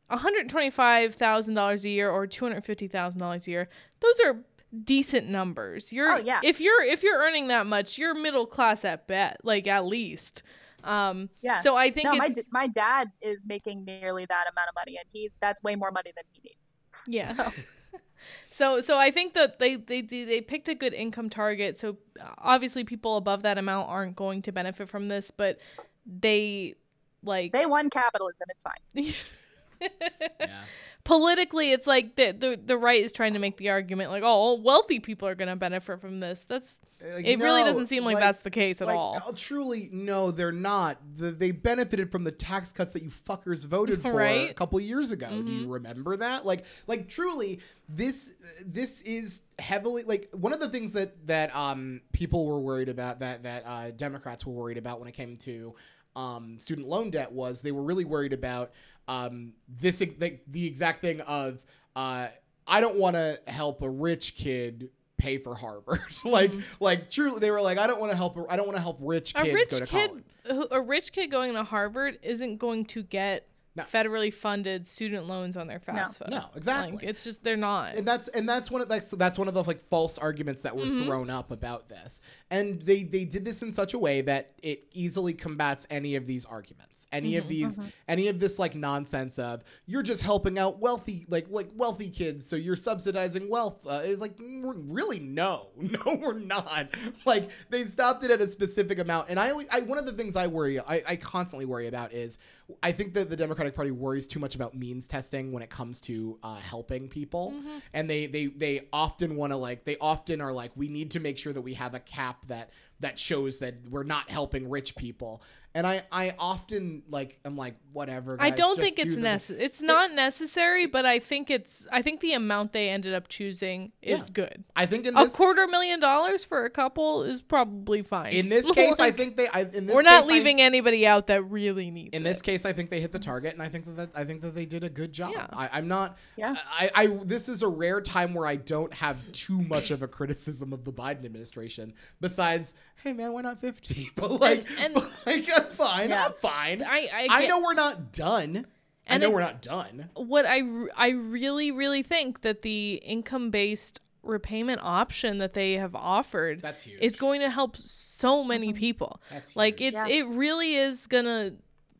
$125,000 a year or $250,000 a year. Those are decent numbers. You're Oh, yeah. if you're if you're earning that much, you're middle class at bet, like at least. Um Yeah. so I think no, my my dad is making nearly that amount of money, and he that's way more money than he needs. Yeah. So, *laughs* So so I think that they they they picked a good income target. So obviously people above that amount aren't going to benefit from this, but they like they won capitalism. It's fine. *laughs* yeah. *laughs* politically it's like the, the the right is trying to make the argument like oh wealthy people are going to benefit from this. That's Like, it really doesn't seem like, that's the case at like, all. uh, Truly, no, they're not. The, they benefited from the tax cuts that you fuckers voted for Right? a couple years ago. Do Mhm. you remember that? Like, like truly, this this is heavily like one of the things that that um people were worried about that that uh, Democrats were worried about when it came to um, student loan debt was they were really worried about um, this the, the exact thing of uh, I don't want to help a rich kid pay for Harvard. *laughs* like like truly they were like I don't want to help I don't want to help rich a kids rich go to kid college. a rich kid going to Harvard isn't going to get No. federally funded student loans on their FAFSA. No, exactly. Like, it's just they're not. and that's and that's one of that's that's one of the like false arguments that were Mhm. thrown up about this and they they did this in such a way that it easily combats any of these arguments any of Mhm. these any of this like nonsense of you're just helping out wealthy like like wealthy kids so you're subsidizing wealth uh, it's like really no *laughs* no we're not like they stopped it at a specific amount and i always I, one of the things i worry I, I constantly worry about is i think that the democratic party worries too much about means testing when it comes to uh, helping people Mm-hmm. and they they they often want to like they often are like we need to make sure that we have a cap that that shows that we're not helping rich people and i i often like i'm like whatever I don't just think do it's the- necessary. It's not necessary, but I think it's. I think the amount they ended up choosing is Yeah. good. i think in A this quarter million dollars for a couple is probably fine. in this *laughs* case i think they I, in this we're not case, I- leaving anybody out that really needs in it. this case, I think they hit the target, and I think that, that I think that they did a good job. Yeah. I, I'm not. Yeah. I, I this is a rare time where I don't have too much of a criticism of the Biden administration. Besides, hey man, we're not 50, *laughs* but like, and- but, like I'm fine. Yeah. I'm fine. I I, I know we're not done. I know it- we're not done. what I, I really really think that the income based repayment option that they have offered That's huge. is going to help so many mm-hmm. people. That's Like huge. it's Yeah. it really is gonna.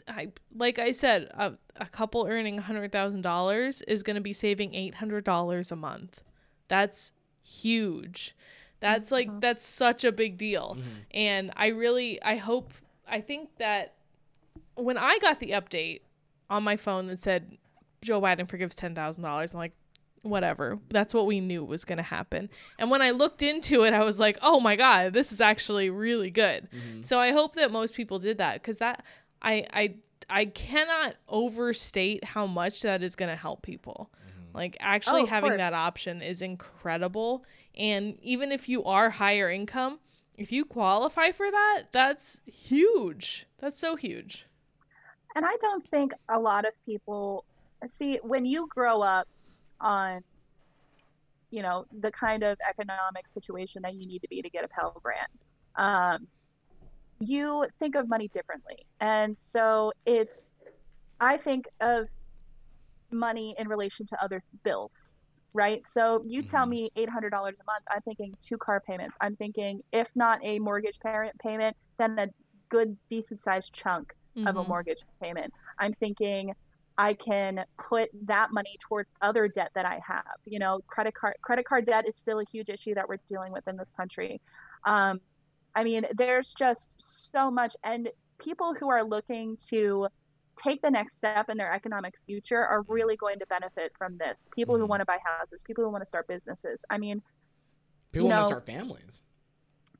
I like I said, a, a couple earning hundred thousand dollars is gonna be saving eight hundred dollars a month. That's huge. That's like mm-hmm. that's such a big deal. Mm-hmm. And I really I hope I think that when I got the update on my phone that said Joe Biden forgives ten thousand dollars, I'm like, whatever. That's what we knew was gonna happen. And when I looked into it, I was like, oh my god, this is actually really good. Mm-hmm. So I hope that most people did that because that I I I cannot overstate how much that is gonna help people. Like actually Oh, having course. that option is incredible. And even if you are higher income, if you qualify for that, that's huge. That's so huge. And I don't think a lot of people see when you grow up on, you know, the kind of economic situation that you need to be to get a Pell Grant. Um, you think of money differently, and so it's. I think of money in relation to other bills, right? So you tell Mhm. me eight hundred dollars a month. I'm thinking two car payments. I'm thinking if not a mortgage parent payment, then a good decent sized chunk of a Mhm. mortgage payment. I'm thinking I can put that money towards other debt that I have. You know, credit card credit card debt is still a huge issue that we're dealing with in this country. Um, I mean, there's just so much, and people who are looking to take the next step in their economic future are really going to benefit from this. People who Mhm. want to buy houses, people who want to start businesses. I mean, People want to start families.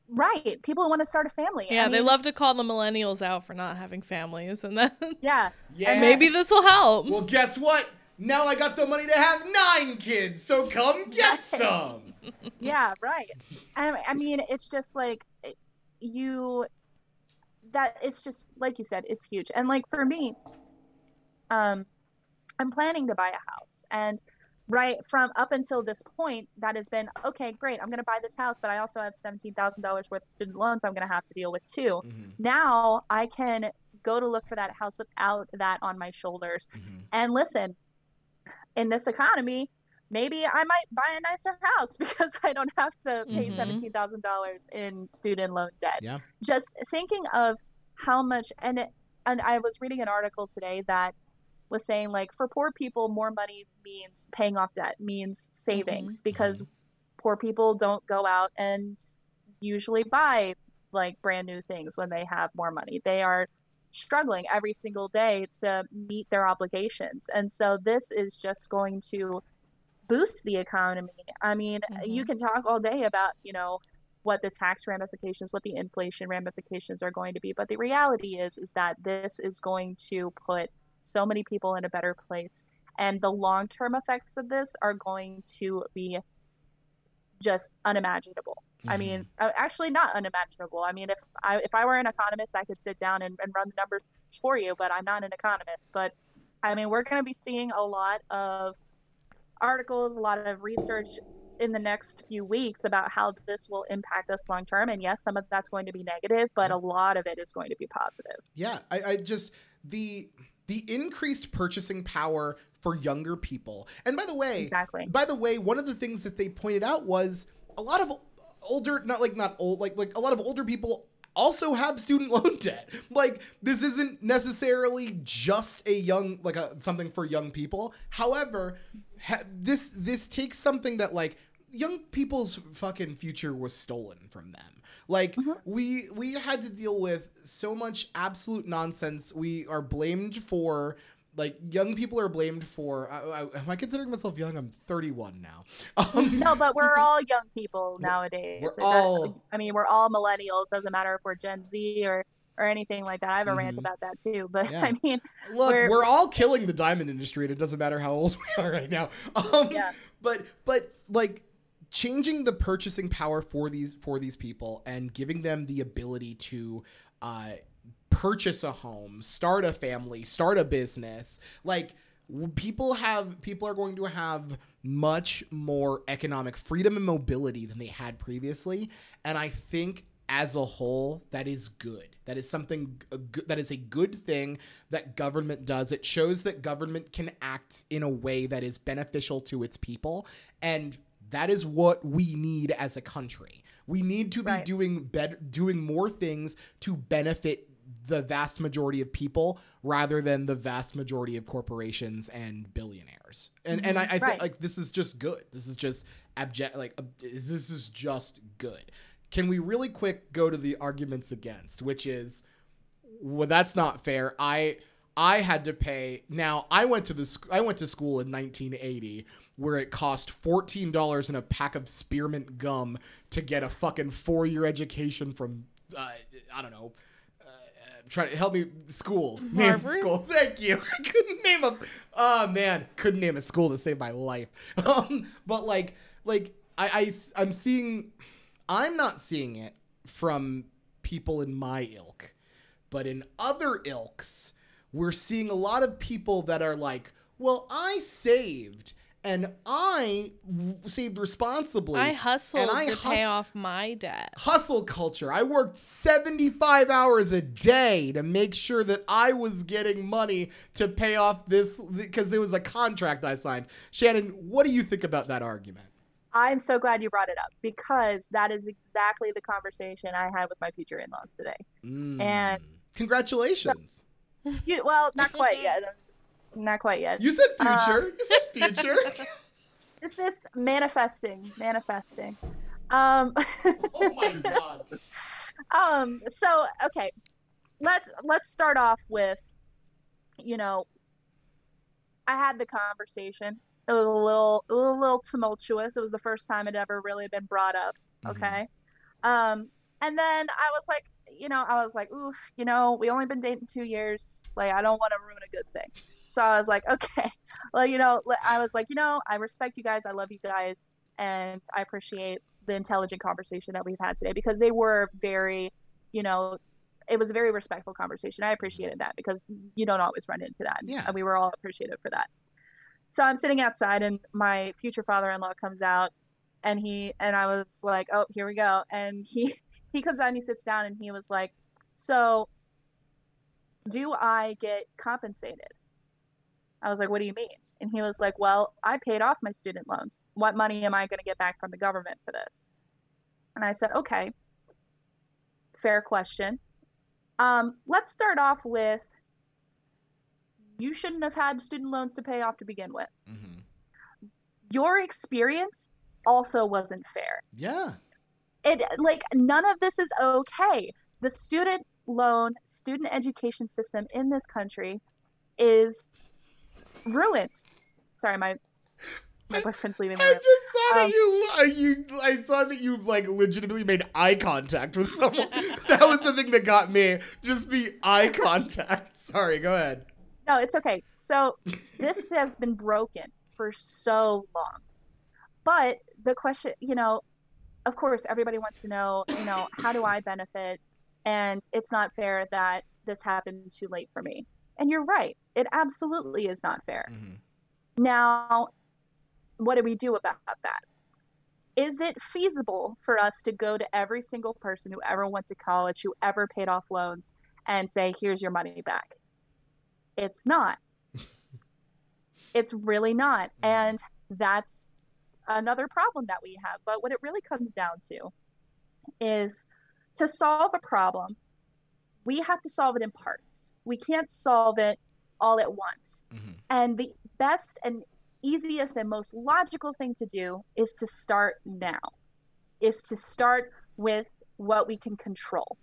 right people want to start a family. Yeah, I they love to call the millennials out for not having families, and then *laughs* Yeah, Yeah. maybe this will help. Well, guess what? Now I got the money to have nine kids, so come get Right. some. *laughs* yeah, right. And I mean, it's just like you that it's just like you said, it's huge. And like for me, um, I'm planning to buy a house, and right from up until this point, that has been okay. Great, I'm going to buy this house, but I also have seventeen thousand dollars worth of student loans I'm going to have to deal with too. Mm-hmm, Now I can go to look for that house without that on my shoulders. mm-hmm. And listen, in this economy, maybe I might buy a nicer house *laughs* because I don't have to pay Mhm. seventeen thousand dollars in student loan debt. Yeah. Just thinking of how much, and it, and I was reading an article today that was saying like for poor people, more money means paying off debt, means savings because poor people don't go out and usually buy like brand new things when they have more money. They are struggling every single day to meet their obligations. And so this is just going to boost the economy. I mean, you can talk all day about, you know, what the tax ramifications, what the inflation ramifications are going to be, but the reality is is that this is going to put so many people in a better place and the long-term effects of this are going to be just unimaginable. I mean, uh, actually not unimaginable. I mean, if I if I were an economist, I could sit down and, and run the numbers for you, but I'm not an economist. But I mean, we're going to be seeing a lot of articles, a lot of research in the next few weeks about how this will impact us long term. And yes, some of that's going to be negative, but a lot of it is going to be positive. Yeah, I, I just the the increased purchasing power for younger people. And by the way, Exactly. by the way, one of the things that they pointed out was a lot of older, not like not old, like like a lot of older people also have student *laughs* loan debt. Like this isn't necessarily just a young like a something for young people. However, ha- this this takes something that like young people's fucking future was stolen from them. Like mm-hmm. we we had to deal with so much absolute nonsense. We are blamed for like young people are blamed for. I, I, am I considering myself young? I'm 31 now. Um, *laughs* No, but we're all young people nowadays. we're all- I mean, we're all millennials. Doesn't matter if we're Gen Z or or anything like that. I have a rant Mhm. about that too. *laughs* But Yeah. I mean, Look, we're, We're- all killing the diamond industry, and it doesn't matter how old *laughs* we are right now. Um, Yeah. But but like changing the purchasing power for these for these people and giving them the ability to uh, purchase a home, start a family, start a business, like people have people are going to have much more economic freedom and mobility than they had previously and i think as a whole that is good. That is something that is a good thing that government does. It shows that government can act in a way that is beneficial to its people and that is what we need as a country. We need to be Right. doing better doing more things to benefit the vast majority of people rather than the vast majority of corporations and billionaires. And and I, I think Right. like this is just good. This is just abject like this is just good. Can we really quick go to the arguments against, which is well that's not fair. I I had to pay. Now I went to the sc- I went to school in 1980 where it cost fourteen dollars in a pack of spearmint gum to get a fucking four year education from uh, I don't know. Try to help me school name Harvard? school. *laughs* Thank you. I couldn't name a. Oh man, couldn't name a school to save my life. *laughs* Um, but like like I, I I'm seeing. I'm not seeing it from people in my ilk, but in other ilks, we're seeing a lot of people that are like, well, I saved and I w- saved responsibly. I hustled I to pay off my debt. Hustle culture. I worked 75 hours a day to make sure that I was getting money to pay off this because it was a contract I signed. Shannon, what do you think about that argument? I'm so glad you brought it up because that is exactly the conversation I had with my future in-laws today. Mm. And- congratulations. *laughs* You, well, not quite yet. *laughs* Not quite yet. You said Uh, future. you said future. *laughs* This is manifesting, manifesting. Um, oh my god. *laughs* um. So okay, let's let's start off with, you know, I had the conversation. It was a little a little tumultuous. It was the first time it ever really been brought up. Mhm. Okay. Um. And then I was like, you know, I was like, oof, you know, we only been dating two years. Like, I don't want to ruin a good thing. So I was like, *laughs* okay, well, you know, I was like, you know, I respect you guys. I love you guys. And I appreciate the intelligent conversation that we've had today because they were very, you know, it was a very respectful conversation. I appreciated that because you don't always run into that. Yeah. And we were all appreciative for that. So I'm sitting outside and my future father-in-law comes out and he and I was like, "Oh, here we go." And he *laughs* he comes out and he sits down and he was like, "So do I get compensated?" I was like, "What do you mean?" And he was like, "Well, I paid off my student loans. What money am I going to get back from the government for this?" And I said, "Okay. Fair question. Um, let's start off with you shouldn't have had student loans to pay off to begin with. Mm-hmm. Your experience also wasn't fair. Yeah. It like none of this is okay. The student loan, student education system in this country is ruined. Sorry, my my boyfriend's leaving I just saw that Um, you, uh, you, I saw that you like legitimately made eye contact with someone. *laughs* that was the thing that got me. Just the eye contact. *laughs* Sorry, go ahead. No, it's okay. So this *laughs* has been broken for so long. But the question, you know, of course, everybody wants to know, you know, how do I benefit? And it's not fair that this happened too late for me. And you're right. It absolutely is not fair. Mm-hmm. Now, what do we do about that? Is it feasible for us to go to every single person who ever went to college, who ever paid off loans, and say, here's your money back? It's not. *laughs* it's really not. And that's another problem that we have. But what it really comes down to is to solve a problem, we have to solve it in parts. We can't solve it all at once. Mm-hmm. And the best and easiest and most logical thing to do is to start now, is to start with what we can control,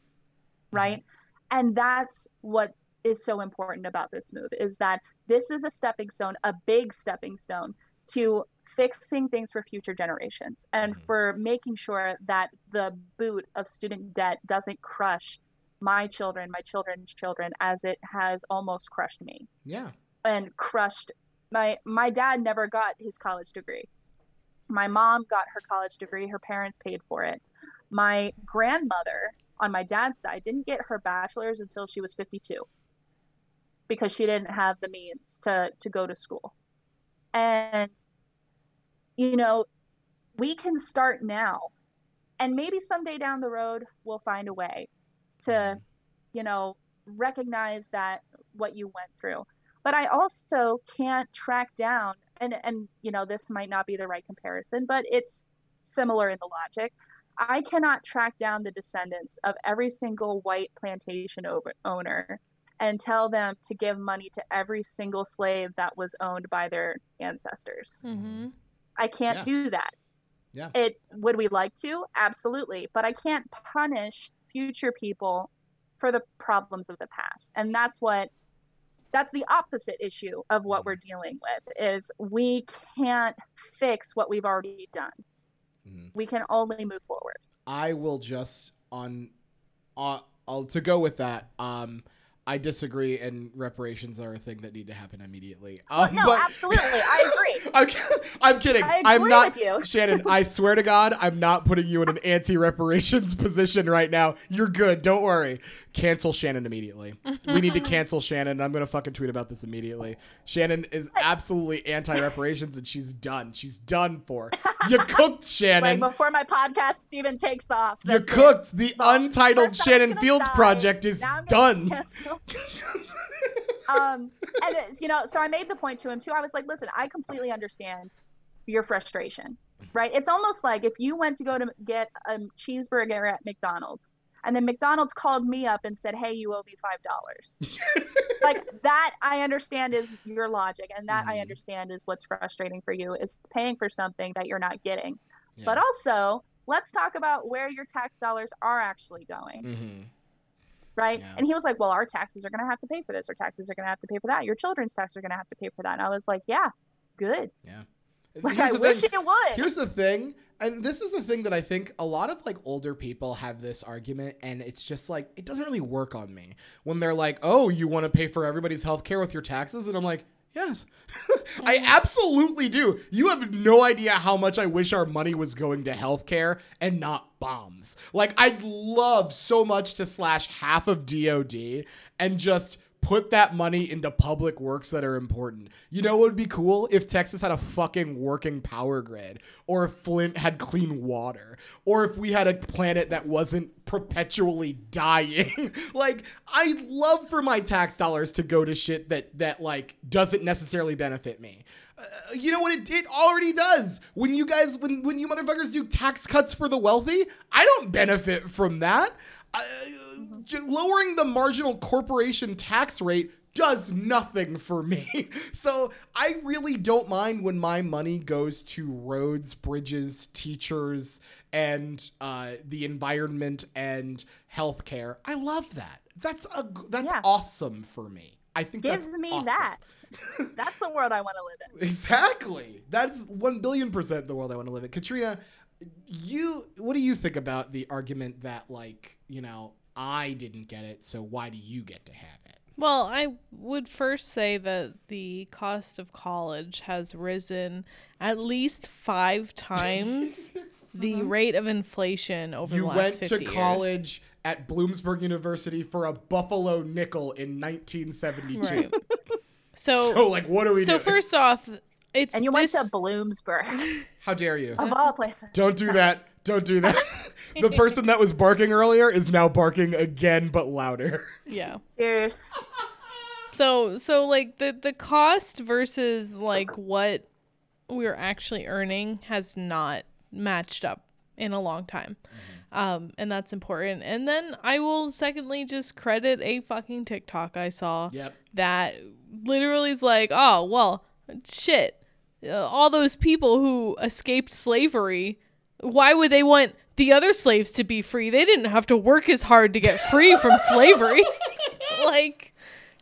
right? And that's what is so important about this move is that this is a stepping stone, a big stepping stone to fixing things for future generations and Mhm. for making sure that the boot of student debt doesn't crush my children, my children's children, as it has almost crushed me. Yeah. and crushed my my dad never got his college degree. My mom got her college degree her parents paid for it. My grandmother on my dad's side didn't get her bachelor's until she was 52 because she didn't have the means to to go to school. And you know we can start now. And maybe someday down the road we'll find a way to Mhm. you know recognize that what you went through but i also can't track down and and you know this might not be the right comparison but it's similar in the logic i cannot track down the descendants of every single white plantation over, owner and tell them to give money to every single slave that was owned by their ancestors Mm-hmm. I can't Yeah. do that. Yeah. It would we like to? Absolutely. But I can't punish future people for the problems of the past. And that's what that's the opposite issue of what we're dealing with is we can't fix what we've already done. Mhm. We can only move forward. I will just on, uh, I'll, to go with that. Um, I disagree, and reparations are a thing that need to happen immediately. Um, no, but- *laughs* absolutely. I agree. *laughs* I'm, I'm kidding. I I'm not. with you. Shannon, I *laughs* swear to God, I'm not putting you in an anti-reparations position right now. You're good. Don't worry. Cancel Shannon immediately. We need to *laughs* cancel Shannon. and I'm gonna fucking tweet about this immediately. Shannon is absolutely anti-reparations, and she's done. She's done for. *laughs* You cooked, Like Shannon. before my podcast even takes off. you that's it. cooked. The Well, untitled first I was Shannon Fields die, project is now I'm gonna done. *laughs* um and it's, you know so i made the point to him too i was like listen i completely understand your frustration right it's almost like if you went to go to get a cheeseburger at mcdonald's and then mcdonald's called me up and said hey you owe me five dollars *laughs* like that i understand is your logic and that i Mhm. understand is what's frustrating for you is paying for something that you're not getting Yeah. but also let's talk about where your tax dollars are actually going Mhm. right? Yeah. And he was like, "Well, our taxes are going to have to pay for this. Our taxes are going to have to pay for that. Your children's taxes are going to have to pay for that." And I was like, "Yeah, good." Like Here's I the wish thing. it would. Here's the thing, and this is the thing that I think a lot of like older people have this argument, and it's just like it doesn't really work on me when they're like, "Oh, you want to pay for everybody's health care with your taxes," and I'm like. Yes, *laughs* I mm-hmm. absolutely do. You have no idea how much I wish our money was going to healthcare and not bombs. Like, I'd love so much to slash half of DOD and just put that money into public works that are important. You know what would be cool if Texas had a fucking working power grid or if Flint had clean water or if we had a planet that wasn't perpetually dying. *laughs* like I'd love for my tax dollars to go to shit that that like doesn't necessarily benefit me. Uh, you know what it, it already does. When you guys when when you motherfuckers do tax cuts for the wealthy, I don't benefit from that. Uh, j- lowering the marginal corporation tax rate does nothing for me. *laughs* So I really don't mind when my money goes to roads, bridges, teachers, and uh, the environment and healthcare. I love that. That's a that's Yeah. awesome for me. I think Give that's me awesome. that. *laughs* That's the world I want to live in. Exactly. That's one billion percent the world I want to live in. Katrina, you what do you think about the argument that like, you know, I didn't get it, so why do you get to have it? Well, I would first say that the cost of college has risen at least five *laughs* times the uh-huh. rate of inflation over You the last few years. You went 50 to years. college at Bloomsburg University for a buffalo nickel in 1972. Right. *laughs* So, So like what do we so do? first off, it's And you went to Bloomsburg, *laughs* How dare you? of all places. Don't do that. Don't do that. *laughs* the person that was barking earlier is now barking again but louder. yeah. Cheers. So so like the the cost versus like what we're actually earning has not matched up in a long time. Um, and that's important. And then I will secondly just credit a fucking TikTok I saw Yep. that literally is like, oh, well, shit. Uh, all those people who escaped slavery, why would they want the other slaves to be free? They didn't have to work as hard to get free from *laughs* slavery. like,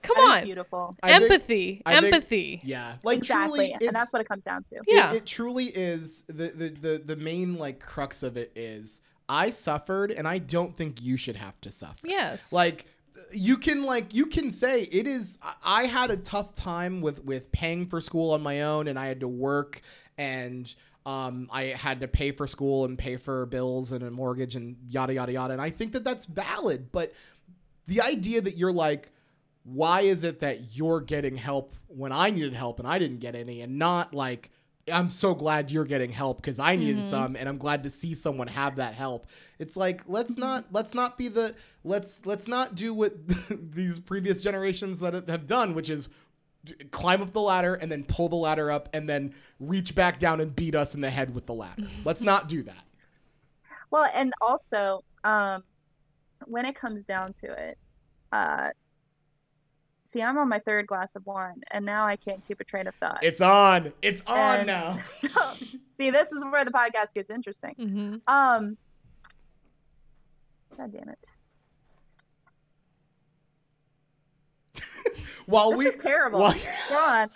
come That is on. beautiful. I think- empathy. Think- empathy. Yeah. Like exactly. truly and that's what it comes down to. it- Yeah. It, truly is the, the the the main like crux of it is I suffered and I don't think you should have to suffer. yes. Like you can like you can say it is I- had a tough time with with paying for school on my own and I had to work and um, I had to pay for school and pay for bills and a mortgage and yada yada yada. And I think that that's valid but the idea that you're like why is it that you're getting help when I needed help and I didn't get any and not like I'm so glad you're getting help because I needed some and I'm glad to see someone have that help. It's like let's not let's not be the let's let's not do what *laughs* these previous generations that have- have done, which is climb up the ladder and then pull the ladder up and then reach back down and beat us in the head with the ladder. Let's not do that. *laughs* Well, and also, um, when it comes down to it, uh, see, I'm on my third glass of wine, and now I can't keep a train of thought. It's on. It's on And- now. *laughs* *laughs* see, this is where the podcast gets interesting. hmm Um, God damn it. *laughs* While This we is terrible. while- Go on.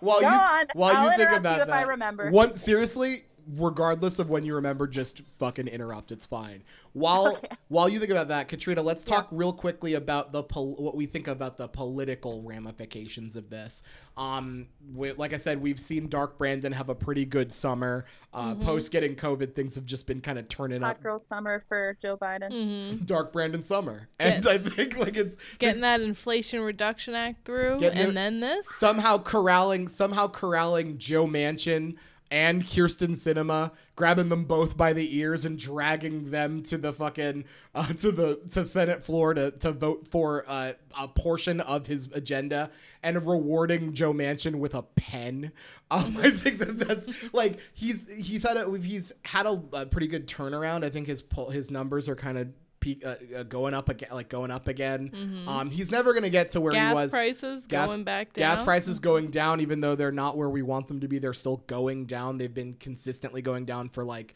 while Go you on. while I'll you think about you if that, I remember. One seriously, regardless of when you remember, just fucking interrupt. It's fine. While *laughs* Okay. while you think about that, Katrina, let's Yeah. talk real quickly about the pol- what we think about the political ramifications of this. Um, we, like I said, we've seen Dark Brandon have a pretty good summer. Uh, Mm-hmm. Post getting COVID, things have just been kind of turning up. Hot girl summer for Joe Biden. hmm Dark Brandon summer, and I think like it's Getting that Inflation Reduction Act through, and it- then this. somehow corralling somehow corralling Joe Manchin and Kyrsten Sinema, grabbing them both by the ears and dragging them to the fucking uh, *laughs* to the to Senate floor to to vote for uh, a portion of his agenda and rewarding Joe Manchin with a pen. *laughs* Um, I think that that's like he's he's had a he's had a, a pretty good turnaround. I think his poll his numbers are kind of. Peak, uh, uh, going up again, like going up again. Um, he's never gonna get to where Gas he was. prices Gas- going back down. Gas prices going down, even though they're not where we want them to be. They're still going down. They've been consistently going down for like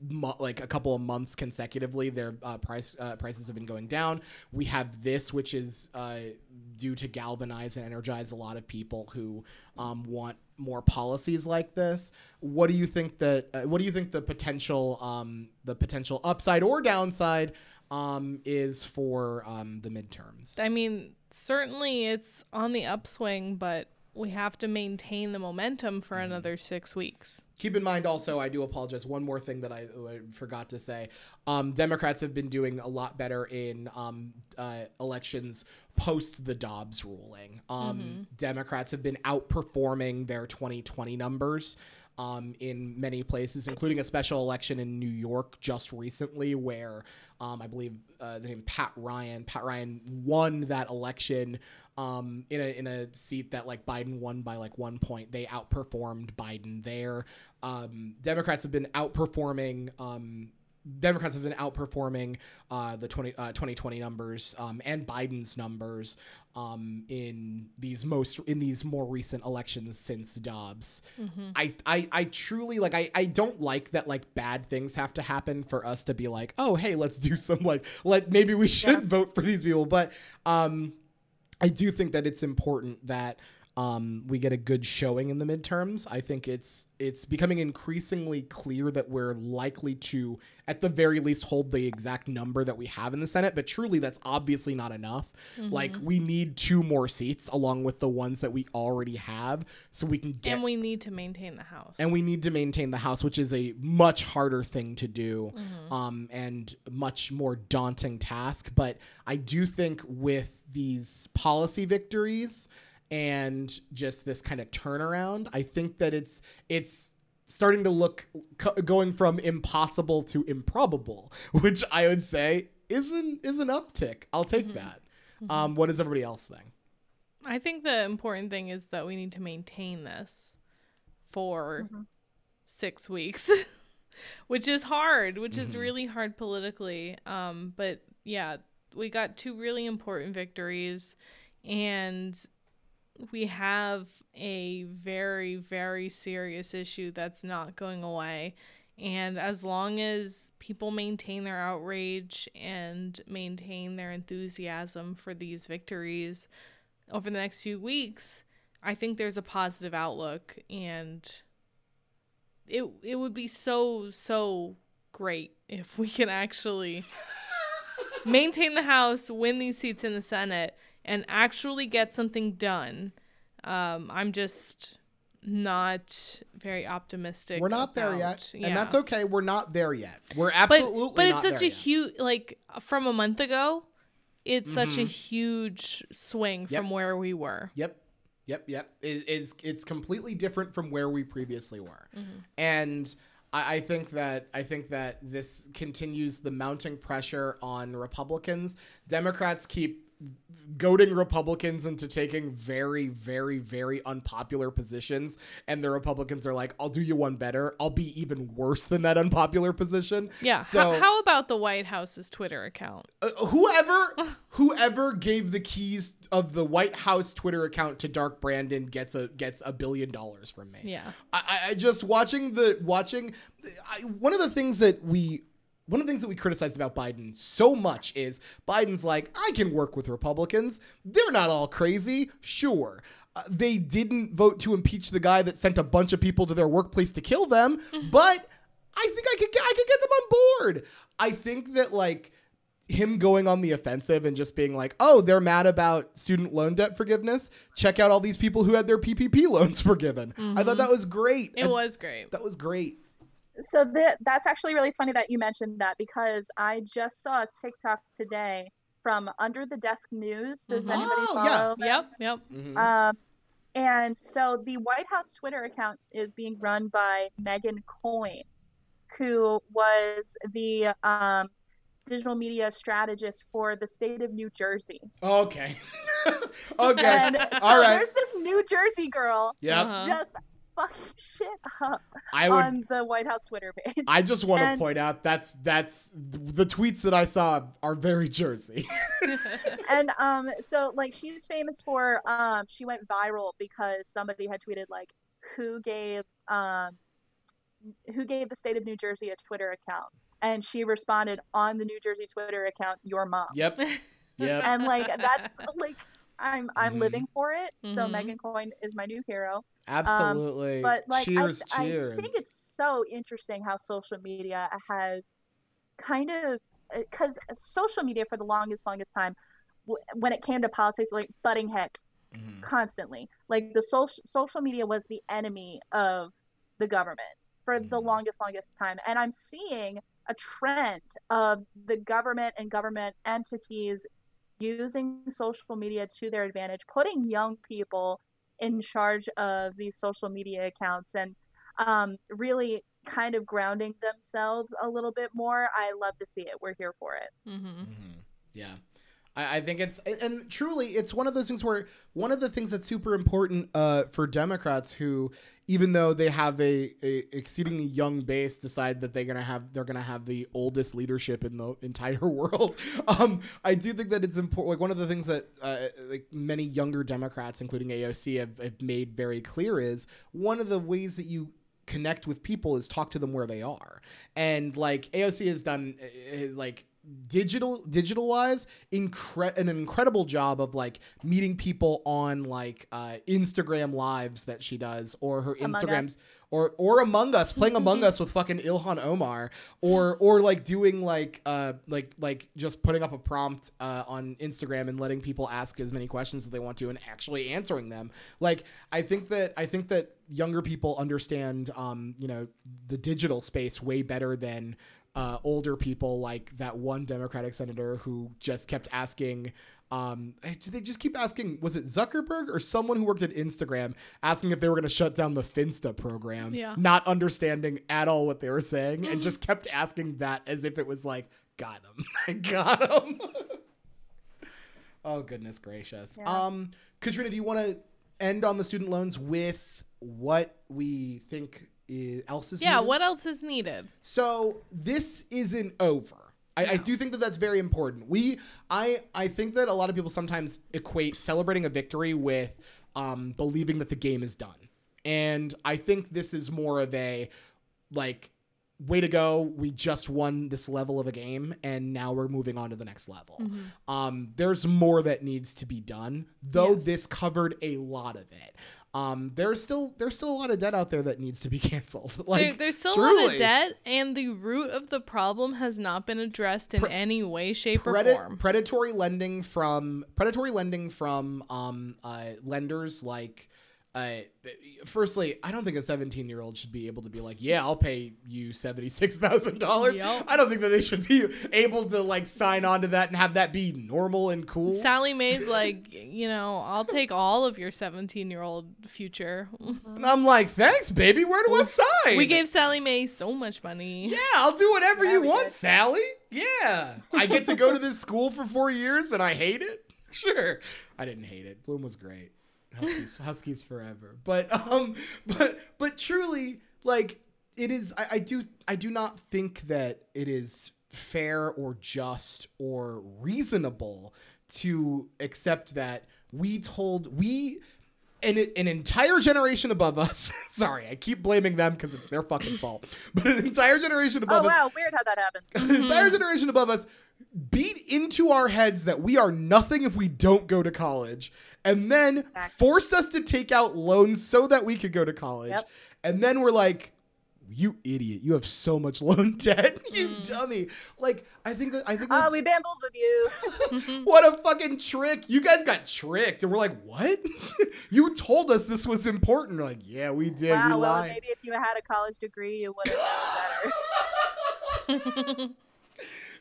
mo- like a couple of months consecutively, their uh, price uh, prices have been going down. We have this, which is uh, due to galvanize and energize a lot of people who um, want more policies like this. What do you think that? Uh, what do you think the potential um, the potential upside or downside um, is for um, the midterms? I mean, certainly it's on the upswing, but we have to maintain the momentum for Mm-hmm. another six weeks. Keep in mind also, I do apologize. One more thing that I, I forgot to say. Um, Democrats have been doing a lot better in um, uh, elections post the Dobbs ruling. Um, Democrats have been outperforming their 2020 numbers. Um, in many places, including a special election in New York just recently, where um, I believe uh, the name Pat Ryan, Pat Ryan won that election um, in a in a seat that like Biden won by like one point. They outperformed Biden there. Um, Democrats have been outperforming. Democrats have been outperforming uh, the 20, uh, 2020 numbers um, and Biden's numbers um, in these most in these more recent elections since Dobbs. I, I I truly like I, I don't like that like bad things have to happen for us to be like oh hey let's do some like let maybe we should vote for these people. But um I do think that it's important that um, we get a good showing in the midterms. I think it's it's becoming increasingly clear that we're likely to, at the very least, hold the exact number that we have in the Senate. But truly, that's obviously not enough. Like we need two more seats along with the ones that we already have, so we can get And we need to maintain the House. and we need to maintain the house which is a much harder thing to do um, and much more daunting task but i do think with these policy victories and just this kind of turnaround i think that it's it's starting to look going from impossible to improbable *laughs* which i would say is an is an uptick. I'll take that. Um, what does everybody else think? I think the important thing is that we need to maintain this for six weeks, *laughs* which is hard, which is really hard politically. Um, but yeah, we got two really important victories, and we have a very, very serious issue that's not going away. And as long as people maintain their outrage and maintain their enthusiasm for these victories, over the next few weeks, I think there's a positive outlook and it it would be so so great if we can actually *laughs* maintain the house, win these seats in the Senate and actually get something done. Um, I'm just not very optimistic. we're not there about- yet yeah. and that's okay we're not there yet we're but absolutely but it's not such there a huge like from a month ago it's such a Mhm. huge swing Yep. from where we were Yep. Yep. Yep. It, it's it's completely different from where we previously were, Mm-hmm. and I think that I think that this continues the mounting pressure on Republicans. Democrats keep goading Republicans into taking very, very, very unpopular positions, and the Republicans are like, "I'll do you one better. I'll be even worse than that unpopular position." yeah So how, how about the white house's twitter account uh, whoever whoever gave the keys of the White House Twitter account to Dark Brandon gets a gets a billion dollars from me. yeah I, I- I just watching the watching I, one of the things that we one of the things that we criticized about Biden so much is Biden's like I can work with Republicans. They're not all crazy. Sure. Uh, they didn't vote to impeach the guy that sent a bunch of people to their workplace to kill them, *laughs* but I think I could get, I could get them on board. I think that like him going on the offensive and just being like, "Oh, they're mad about student loan debt forgiveness. Check out all these people who had their PPP loans forgiven." I thought that was great. it And was great that was great. So that that's actually really funny that you mentioned that because I just saw a TikTok today from Under the Desk News. Does Mhm. anybody Oh, follow? yeah. them? yep yep Mhm. Um, and so the White House Twitter account is being run by Megan Coyne, who was the um, digital media strategist for the state of New Jersey. okay. *laughs* okay. And so All right. there's this New Jersey girl Yeah. Uh-huh. just fucking *laughs* shit up I would on the White House Twitter page. I just want to point out that's that's the tweets that I saw are very Jersey. *laughs* and um so like she's famous for um she went viral because somebody had tweeted like who gave um who gave the state of New Jersey a Twitter account, and she responded on the New Jersey Twitter account, "Your mom." Yep. *laughs* Yep. And like that's like I'm I'm Mhm. living for it. So Mhm. Megan Coyne is my new hero. Absolutely. But like cheers, I, cheers. I think it's so interesting how social media has kind of because social media for the longest longest time w- when it came to politics like butting heads Mhm. constantly like the social social media was the enemy of the government for the Mhm. longest longest time and i'm seeing a trend of the government and government entities using social media to their advantage putting young people in charge of these social media accounts and um, really kind of grounding themselves a little bit more i love to see it we're here for it hmm Mhm. Yeah. I, I think it's and- truly it's one of those things where one of the things that's super important uh, for Democrats who even though they have a, a exceedingly young base decide that they're gonna have they're gonna have the oldest leadership in the entire *laughs* world. Um, I do think that it's important like one of the things that uh, like many younger Democrats including AOC have, have made very clear is one of the ways that you connect with people is talk to them where they are. And like AOC has done uh, like digital digital wise incre- an incredible job of like meeting people on like uh Instagram lives that she does or her Among Instagrams Us. or or Among Us playing Among *laughs* Us with fucking Ilhan Omar or or like doing like uh like like just putting up a prompt uh on Instagram and letting people ask as many questions as they want to and actually answering them like I think that I think that younger people understand um you know the digital space way better than uh, older people like that one Democratic senator who just kept asking. Um, they just keep asking. Was it Zuckerberg or someone who worked at Instagram asking if they were going to shut down the Finsta program? Yeah. Not understanding at all what they were saying, and just kept asking that as if it was like, got him, *laughs* I got him. *laughs* oh goodness gracious. Yeah. Um, Katrina, do you want to end on the student loans with what we think is, else is Yeah, needed? what else is needed? So this isn't over. I, I do think that that's very important. We, I, I think that a lot of people sometimes equate celebrating a victory with um, believing that the game is done, and I think this is more of a like, way to go, we just won this level of a game, and now we're moving on to the next level. Mm-hmm. Um, there's more that needs to be done, though. Yes. This covered a lot of it. Um, there's still there's still a lot of debt out there that needs to be *laughs* canceled. like there, there's still a lot of debt, and the root of the problem has not been addressed in Pre- any way, shape, or form. predatory lending from predatory lending from um uh lenders like uh firstly i don't think a 17 year old should be able to be like yeah i'll pay you $76000 Yup. i don't think that they should be able to like sign on to that and have that be normal and cool Sallie Mae's *laughs* like, you know, I'll take all of your 17 year old future. and i'm like thanks baby where do i sign we gave Sallie Mae so much money. Yeah, I'll do whatever Yeah, you want, did. Sally. Yeah. I get to go to this school for four years and I hate it? *laughs* Sure. I didn't hate it. Bloom was great. Huskies, Huskies forever. But um but but truly, like it is I, I do I do not think that it is fair or just or reasonable to accept that we told we an, an entire generation above us. *laughs* sorry, I keep blaming them because it's their fucking fault. But an entire generation oh above us Oh wow weird how that happens *laughs* an entire generation above us beat into our heads that we are nothing if we don't go to college and then Exactly. forced us to take out loans so that we could go to college. Yep. and then we're like you idiot. You have so much loan *laughs* debt you Mm. dummy. Like i think that i think oh that's we bamboozled you. *laughs* What a fucking trick. You guys got tricked and we're like what? *laughs* You told us this was important. We're like yeah we did. We well lied. maybe if you had a college degree you would have known better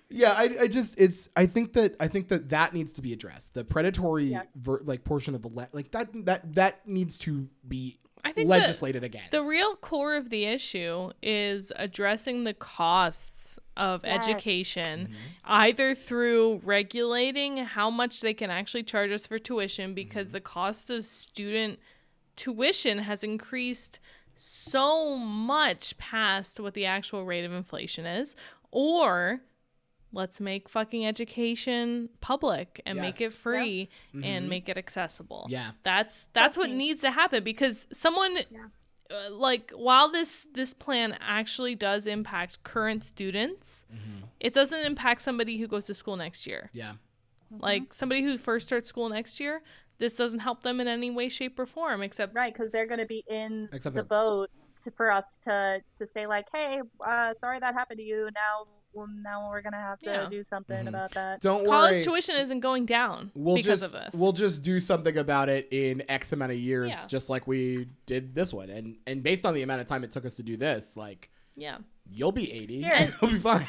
yeah I, I just it's i think that i think that that needs to be addressed the predatory Yeah. ver, like portion of the le- like that that that needs to be I think that legislated against the real core of the issue is addressing the costs of Yes. education, Mm-hmm. either through regulating how much they can actually charge us for tuition, because Mm-hmm. the cost of student tuition has increased so much past what the actual rate of inflation is, or let's make fucking education public and make it Yes. free Mhm. and make it accessible. yeah That's that's Trust what me. needs to happen because someone Yeah. uh, like while this this plan actually does impact current students, it doesn't impact somebody who goes to school next year. Yeah. Like somebody who first starts school next year, this doesn't help them in any way, shape, or form. Except Right, because they're going to be in Except the boat for us to to say like, hey, uh, sorry that happened to you. Now, well, now we're gonna have to Yeah. do something Mhm. about that. Don't college worry. tuition isn't going down We'll because just of this. we'll just do something about it in X amount of years, Yeah. just like we did this one. And and based on the amount of time it took us to do this, like yeah. you'll be eighty, Yeah. *laughs* you'll be fine.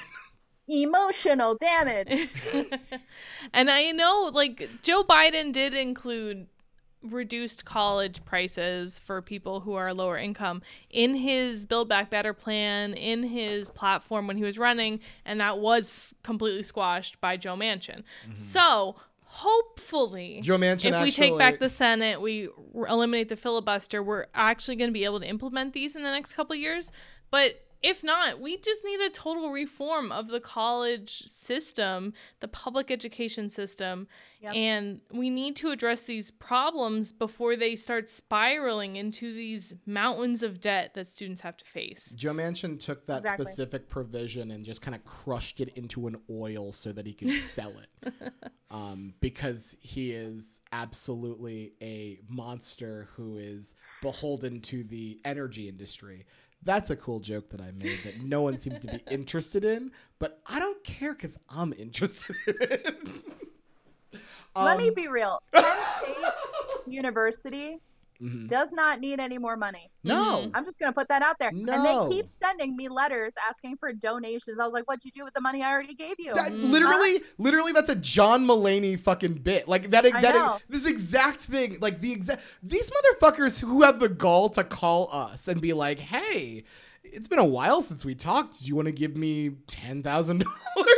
Emotional damage. *laughs* and I know, like, Joe Biden did include reduced college prices for people who are lower income in his Build Back Better plan, in his platform when he was running, and that was completely squashed by Joe Manchin. Mm-hmm. So, hopefully, Joe Manchin if we take back the Senate, we r- eliminate the filibuster, we're actually going to be able to implement these in the next couple years. But if not, we just need a total reform of the college system, the public education system, Yep. and we need to address these problems before they start spiraling into these mountains of debt that students have to face. Joe Manchin took that Exactly. specific provision and just kind of crushed it into an oil so that he could *laughs* sell it. Um, because he is absolutely a monster who is beholden to the energy industry. That's a cool joke that I made that no one seems to be *laughs* interested in, but I don't care because I'm interested in it. Let me Um, be real. *laughs* Penn State University mhm. does not need any more money. No. I'm just gonna put that out there. No. And they keep sending me letters asking for donations. I was like, "What'd you do with the money I already gave you?" That, Mhm. literally, literally, that's a John Mulaney fucking bit. Like that. I that know. this exact thing. Like the exact. These motherfuckers who have the gall to call us and be like, "Hey, it's been a while since we talked. Do you want to give me ten thousand dollars?"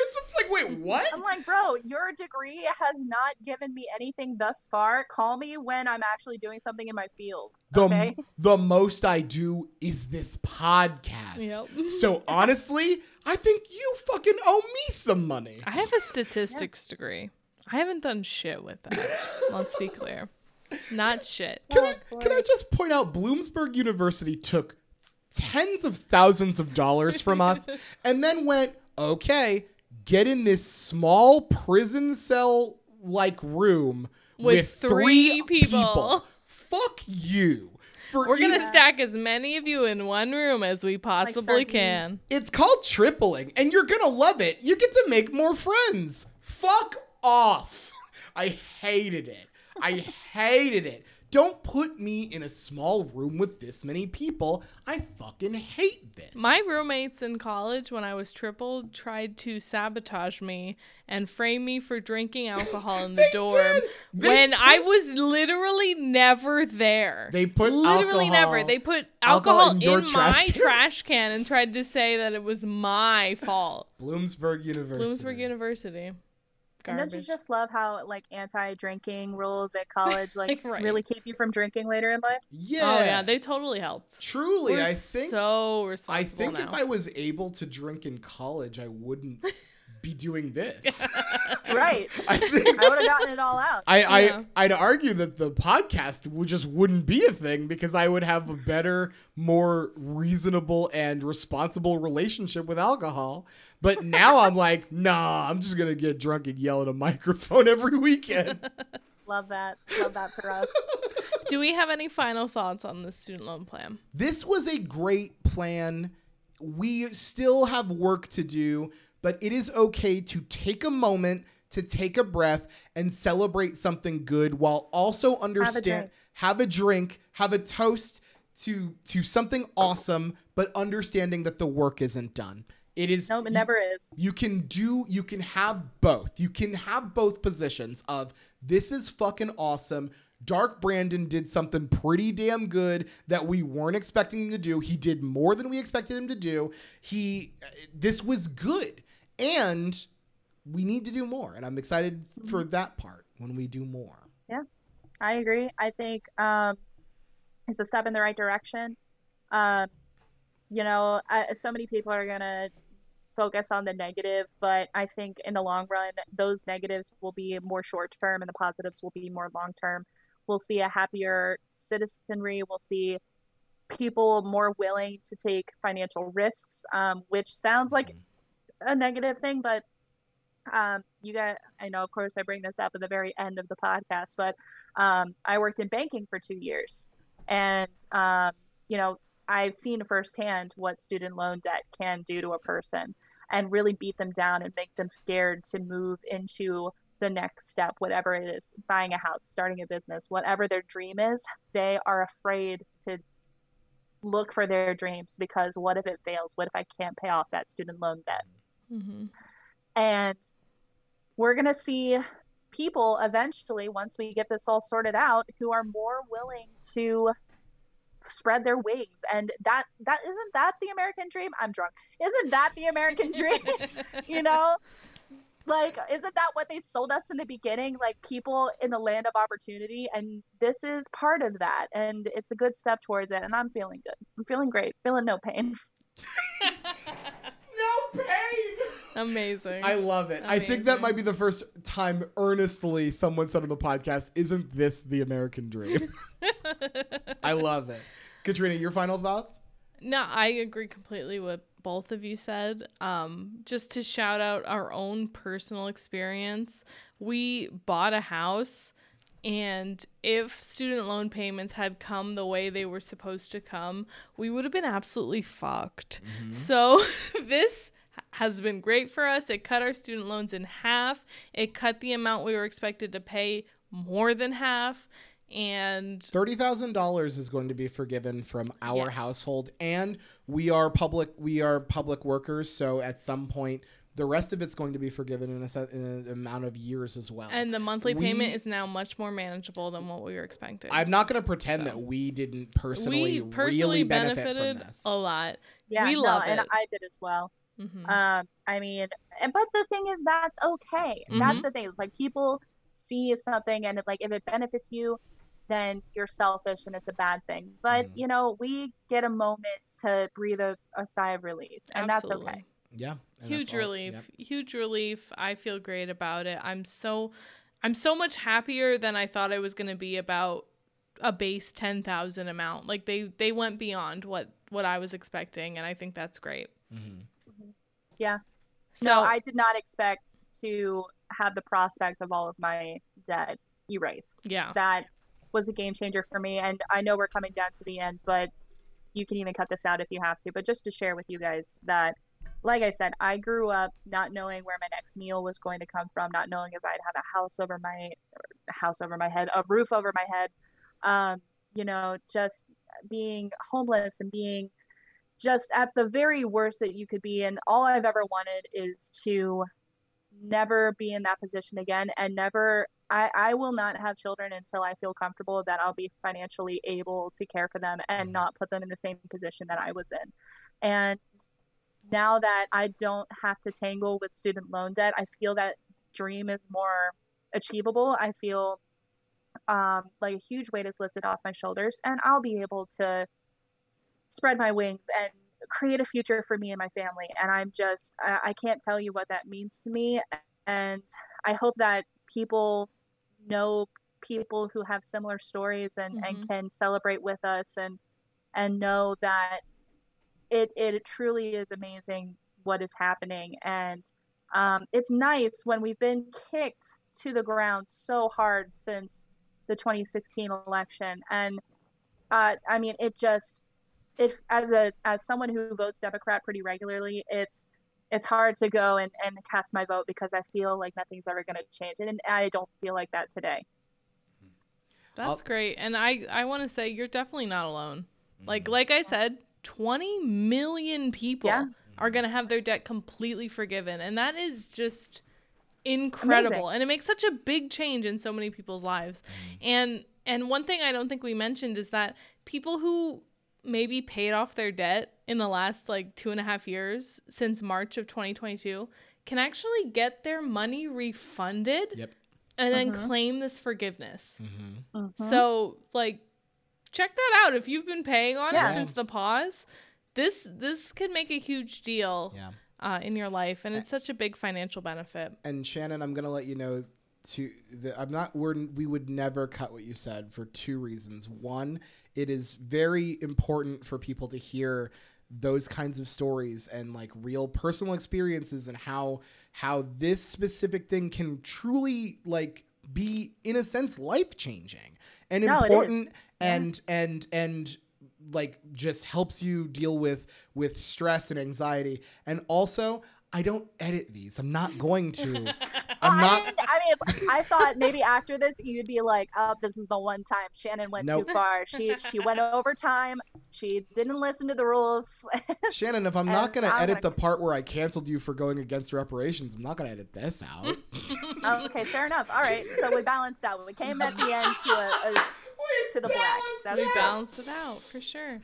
It's like, wait, what? I'm like, bro, your degree has not given me anything thus far. Call me when I'm actually doing something in my field. The Okay. *laughs* the most I do is this podcast. Yep. So honestly, I think you fucking owe me some money. I have a statistics degree. I haven't done shit with that. Let's be clear. Not shit. Can Oh, I can I just point out Bloomsburg University took tens of thousands of dollars from us *laughs* and then went, "Okay, get in this small prison cell like room With with, three three, people." Fuck you." For We're gonna stack as many of you in one room as we possibly can. It's called tripling, and you're gonna love it. You get to make more friends. Fuck off. I hated it. I *laughs* hated it. Don't put me in a small room with this many people. I fucking hate this. My roommates in college, when I was triple, tried to sabotage me and frame me for drinking *laughs* alcohol in the dorm when I was literally never there. They put literally never. They put alcohol alcohol, in in, your my can? trash can and tried to say that it was my fault. *laughs* Bloomsburg University. Bloomsburg University. And don't you just love how like anti-drinking rules at college *laughs* like Right. really keep you from drinking later in life? Oh, yeah. Oh yeah, they totally helped. truly. We're I think. so I think now. if I was able to drink in college, I wouldn't *laughs* be doing this. *laughs* Right. I think. I would have gotten it all out. I, Yeah. I I'd argue that the podcast would just wouldn't be a thing because I would have a better, more reasonable and responsible relationship with alcohol. But now I'm like, nah, I'm just gonna get drunk and yell at a microphone every weekend. *laughs* Love that. Love that for us. Do we have any final thoughts on the student loan plan? this was a great plan. We still have work to do, but it is okay to take a moment to take a breath and celebrate something good while also understand drink. have a drink, have a toast to to something awesome, but understanding that the work isn't done. It is No, it you- never is. you can do you can have both you can have both positions of this is fucking awesome dark brandon did something pretty damn good that we weren't expecting him to do he did more than we expected him to do he uh, this was good and we need to do more and i'm excited for that part when we do more Yeah, I agree. I think um, it's a step in the right direction. Um, you know, I, so many people are gonna focus on the negative, but I think in the long run, those negatives will be more short term, and the positives will be more long term. We'll see a happier citizenry. We'll see people more willing to take financial risks, um, which sounds like Mm-hmm. A negative thing, but um, you got, I know, of course, I bring this up at the very end of the podcast, but um, I worked in banking for two years. And, um, you know, I've seen firsthand what student loan debt can do to a person and really beat them down and make them scared to move into the next step, whatever it is buying a house, starting a business, whatever their dream is, they are afraid to look for their dreams because what if it fails? What if I can't pay off that student loan debt? Hmm And we're going to see people eventually, once we get this all sorted out, who are more willing to spread their wings. And that that isn't that the american dream? I'm drunk. Isn't that the american *laughs* dream? You know? Like isn't that what they sold us in the beginning? Like people in the land of opportunity. And this is part of that. And it's a good step towards it. And i'm feeling good. I'm feeling great. Feeling no pain. *laughs* No pain. Amazing. I love it. I think that might be the first time earnestly someone said on the podcast, "Isn't this the American dream?" *laughs* I love it. Katrina, your final thoughts? No, I agree completely with both of you said. Um, just to shout out our own personal experience, we bought a house, and if student loan payments had come the way they were supposed to come, we would have been absolutely fucked. So *laughs* this has been great for us. It cut our student loans in half. It cut the amount we were expected to pay more than half. And Thirty thousand dollars is going to be forgiven from our Yes. household, and we are public. We are public workers, so at some point, the rest of it's going to be forgiven in a, set, in an amount of years as well. and the monthly payment is now much more manageable than what we were expecting. I'm not going to pretend So. that we didn't personally, we personally really benefit benefited from this. a lot. yeah We no, love and it. i did as well hmm Um, I mean, and but the thing is, that's okay. That's Mhm. the thing. It's like people see something, and it, like if it benefits you, then you're selfish, and it's a bad thing. But Mhm. you know, we get a moment to breathe a, a sigh of relief, and that's okay. yeah, Huge relief. yep. Huge relief. I feel great about it. I'm so I'm so much happier than I thought I was going to be about a base 10,000 amount. Like they they went beyond what what I was expecting and I think that's great. Mhm. Yeah. So no, I did not expect to have the prospect of all of my debt erased. yeah. That was a game changer for me, and I know we're coming down to the end, but you can even cut this out if you have to. But just to share with you guys that like I said, I grew up not knowing where my next meal was going to come from, not knowing if I'd have a house over my house over my head, a roof over my head. Um, you know, just being homeless and being just at the very worst that you could be. And all I've ever wanted is to never be in that position again and never I, I will not have children until I feel comfortable that I'll be financially able to care for them and Mhm. not put them in the same position that I was in. And now that I don't have to tangle with student loan debt, I feel that dream is more achievable. I feel um, like a huge weight is lifted off my shoulders, and I'll be able to spread my wings and create a future for me and my family. And I'm just, I, I can't tell you what that means to me. And I hope that people know people who have similar stories and, Mhm. and can celebrate with us and and know that it it truly is amazing what is happening and um, it's nice when we've been kicked to the ground so hard since the 2016 election and uh, i mean it just if as a as someone who votes democrat pretty regularly it's it's hard to go and, and cast my vote because i feel like nothing's ever going to change and i don't feel like that today That's I'll- great. And I I want to say you're definitely not alone. Like Mhm. like I said, 20 million people Yeah. are going to have their debt completely forgiven and that is just incredible and it makes such a big change in so many people's lives. And and one thing I don't think we mentioned is that people who maybe paid off their debt in the last like two and a half years since March of 2022 can actually get their money refunded Yep. and then Mhm. claim this forgiveness. Mm-hmm. Mhm. So like check that out if you've been paying on Yeah. it since the pause. This this could make a huge deal Yeah. uh, in your life and it's such a big financial benefit. And Shannon, I'm gonna let you know to that I'm not we're we would never cut what you said for two reasons. One it is very important for people to hear those kinds of stories and like real personal experiences and how how this specific thing can truly like be in a sense life changing and No, important Yeah. and and and like just helps you deal with with stress and anxiety and also i don't edit these i'm not going to *laughs* i'm I, not didn't- I mean, I thought maybe after this you'd be like, "Oh, this is the one time Shannon went Nope. too far. She she went over time. She didn't listen to the rules." *laughs* shannon if i'm not going to I'm edit like- the part where i canceled you for going against reparations i'm not going to edit this out oh, *laughs* okay, fair enough. All right, so we balanced out. We came at the end to a, a to the black. That's we balanced it out for sure.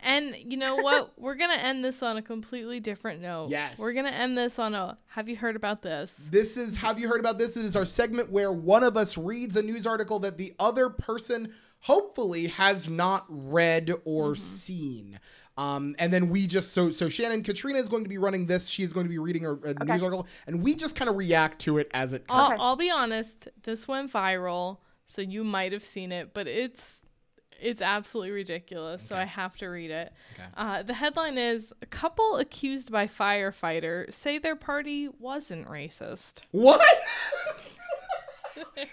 And you know what? *laughs* We're gonna end this on a completely different note. Yes. We're gonna end this on a. Have you heard about this? This is Have You Heard About This? It is our segment where one of us reads a news article that the other person hopefully has not read or Mm-hmm. seen. Um, and then we just so so Shannon Katrina is going to be running this. She is going to be reading a, a news article, and we just kind of react to it as it comes. I'll, I'll be honest. This went viral, so you might have seen it, but it's it's absolutely ridiculous. So I have to read it. Okay. Uh, the headline is: A couple accused by firefighter say their party wasn't racist. What? *laughs*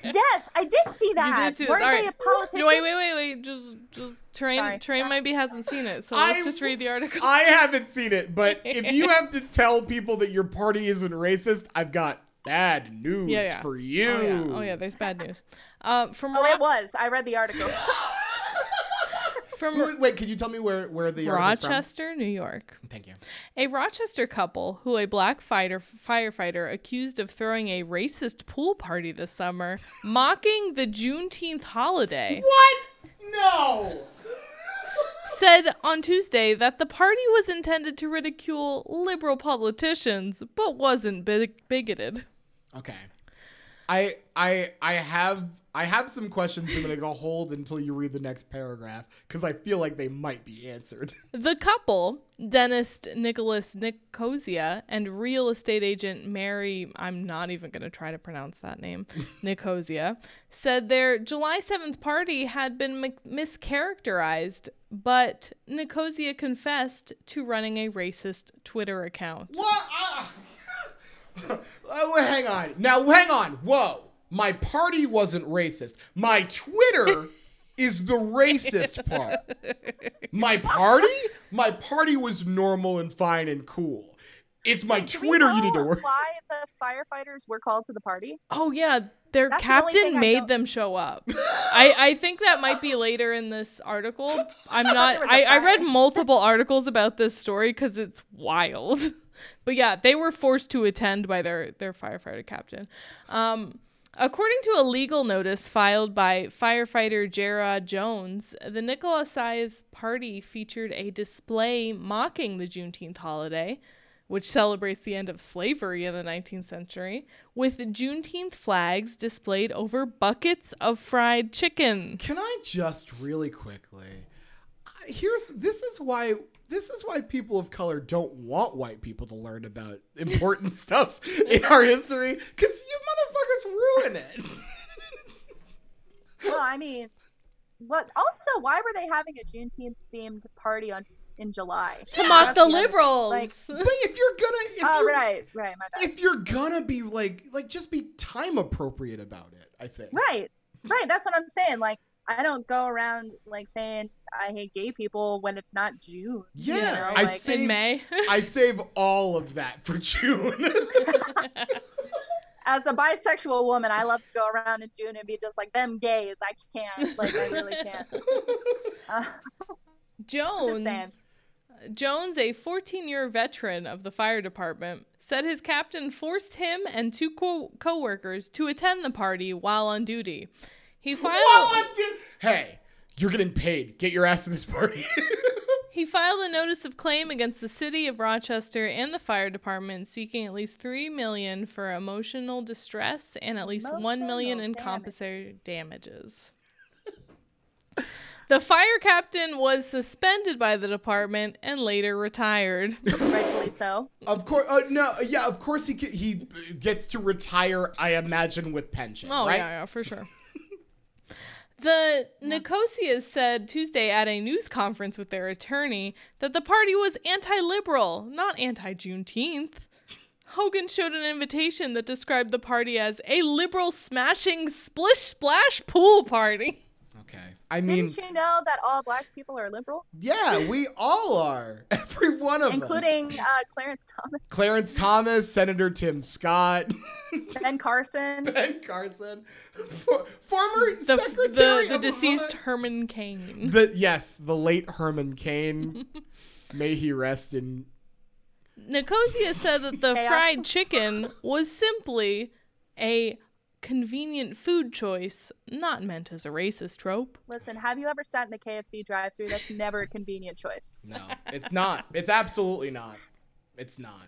Yes, I did see that. You did see Weren't All they a politician? No, wait, wait, wait, wait. Just, just train, Sorry. train maybe hasn't seen it, so *laughs* let's just read the article. I haven't seen it, but *laughs* if you have to tell people that your party isn't racist, I've got bad news Yeah, yeah. for you. Oh yeah, oh yeah. There's bad news. Uh, from Oh, Ro- it was. I read the article. From Wait, Wait, could you tell me where where the? Rochester, New York. Thank you. A Rochester couple who a black fighter firefighter accused of throwing a racist pool party this summer, *laughs* mocking the Juneteenth holiday, What? No. said on Tuesday that the party was intended to ridicule liberal politicians, but wasn't big- bigoted. Okay. I I I have I have some questions I'm gonna go hold until you read the next paragraph because I feel like they might be answered. *laughs* The couple, dentist Nicholas Nicosia and real estate agent Mary, I'm not even going to try to pronounce that name, *laughs* Nicosia, said their July 7th party had been mi- mischaracterized, but Nicosia confessed to running a racist Twitter account. What? Uh, *laughs* oh, hang on. Now, hang on. Whoa. My party wasn't racist. My Twitter *laughs* is the racist part. My party? My party was normal and fine and cool. It's my Do we Twitter you need to know work. Why the firefighters were called to the party? Oh, yeah. Their That's captain thing I made them show up. *laughs* I, I think that might be later in this article. *laughs* I'm not. I, was a I, I read multiple articles about this story because it's wild. But yeah, they were forced to attend by their their firefighter captain. Um, according to a legal notice filed by firefighter Gerard Jones, the Nicosias party featured a display mocking the Juneteenth holiday which celebrates the end of slavery in the 19th century, with Juneteenth flags displayed over buckets of fried chicken. Can I just really quickly? Here's this is why this is why people of color don't want white people to learn about important *laughs* stuff in our history because you motherfuckers ruin it. *laughs* Well, I mean, what? Also, why were they having a Juneteenth themed party on in July? To mock the liberals. like- but if you're gonna, if Oh, you're, right, right, my bad. if you're gonna be like, like just be time appropriate about it. I think. Right, right. That's what I'm saying. Like, I don't go around like saying I hate gay people when it's not June. Yeah, you know, I like, say- in May. I *laughs* save all of that for June. *laughs* as a bisexual woman, I love to go around in June and be just like them gays. I can't. Like, I really can't. *laughs* Uh, Jones. Jones, a 14-year veteran of the fire department, said his captain forced him and two co- co-workers to attend the party while on duty. He filed While I'm hey, you're getting paid. Get your ass in this party. *laughs* He filed a notice of claim against the city of Rochester and the fire department seeking at least 3 million for emotional distress and at least 1 million in damage. compensatory damages. the fire captain was suspended by the department and later retired. rightfully so. Of course, uh, no, yeah, of course he he gets to retire. I imagine with pension, Oh right? yeah, yeah, for sure. The Yeah. Nicosias said Tuesday at a news conference with their attorney that the party was anti liberal, not anti Juneteenth. Hogan showed an invitation that described the party as a liberal smashing splish splash pool party. Okay. I mean, Didn't you know that all black people are liberal, yeah, we all are. *laughs* Every one of us. including uh, Clarence Thomas, Clarence Thomas, Senator Tim Scott, *laughs* Ben Carson? Ben Carson, for- former The, Secretary the, the of deceased Ohio- Herman Cain. The yes, the late Herman Cain. *laughs* May he rest in. Nicosia said that the Chaos. fried chicken was simply a convenient food choice, not meant as a racist trope. Listen, have you ever sat in the KFC drive-through? That's *laughs* never a convenient choice. No, it's not. It's absolutely not. It's not.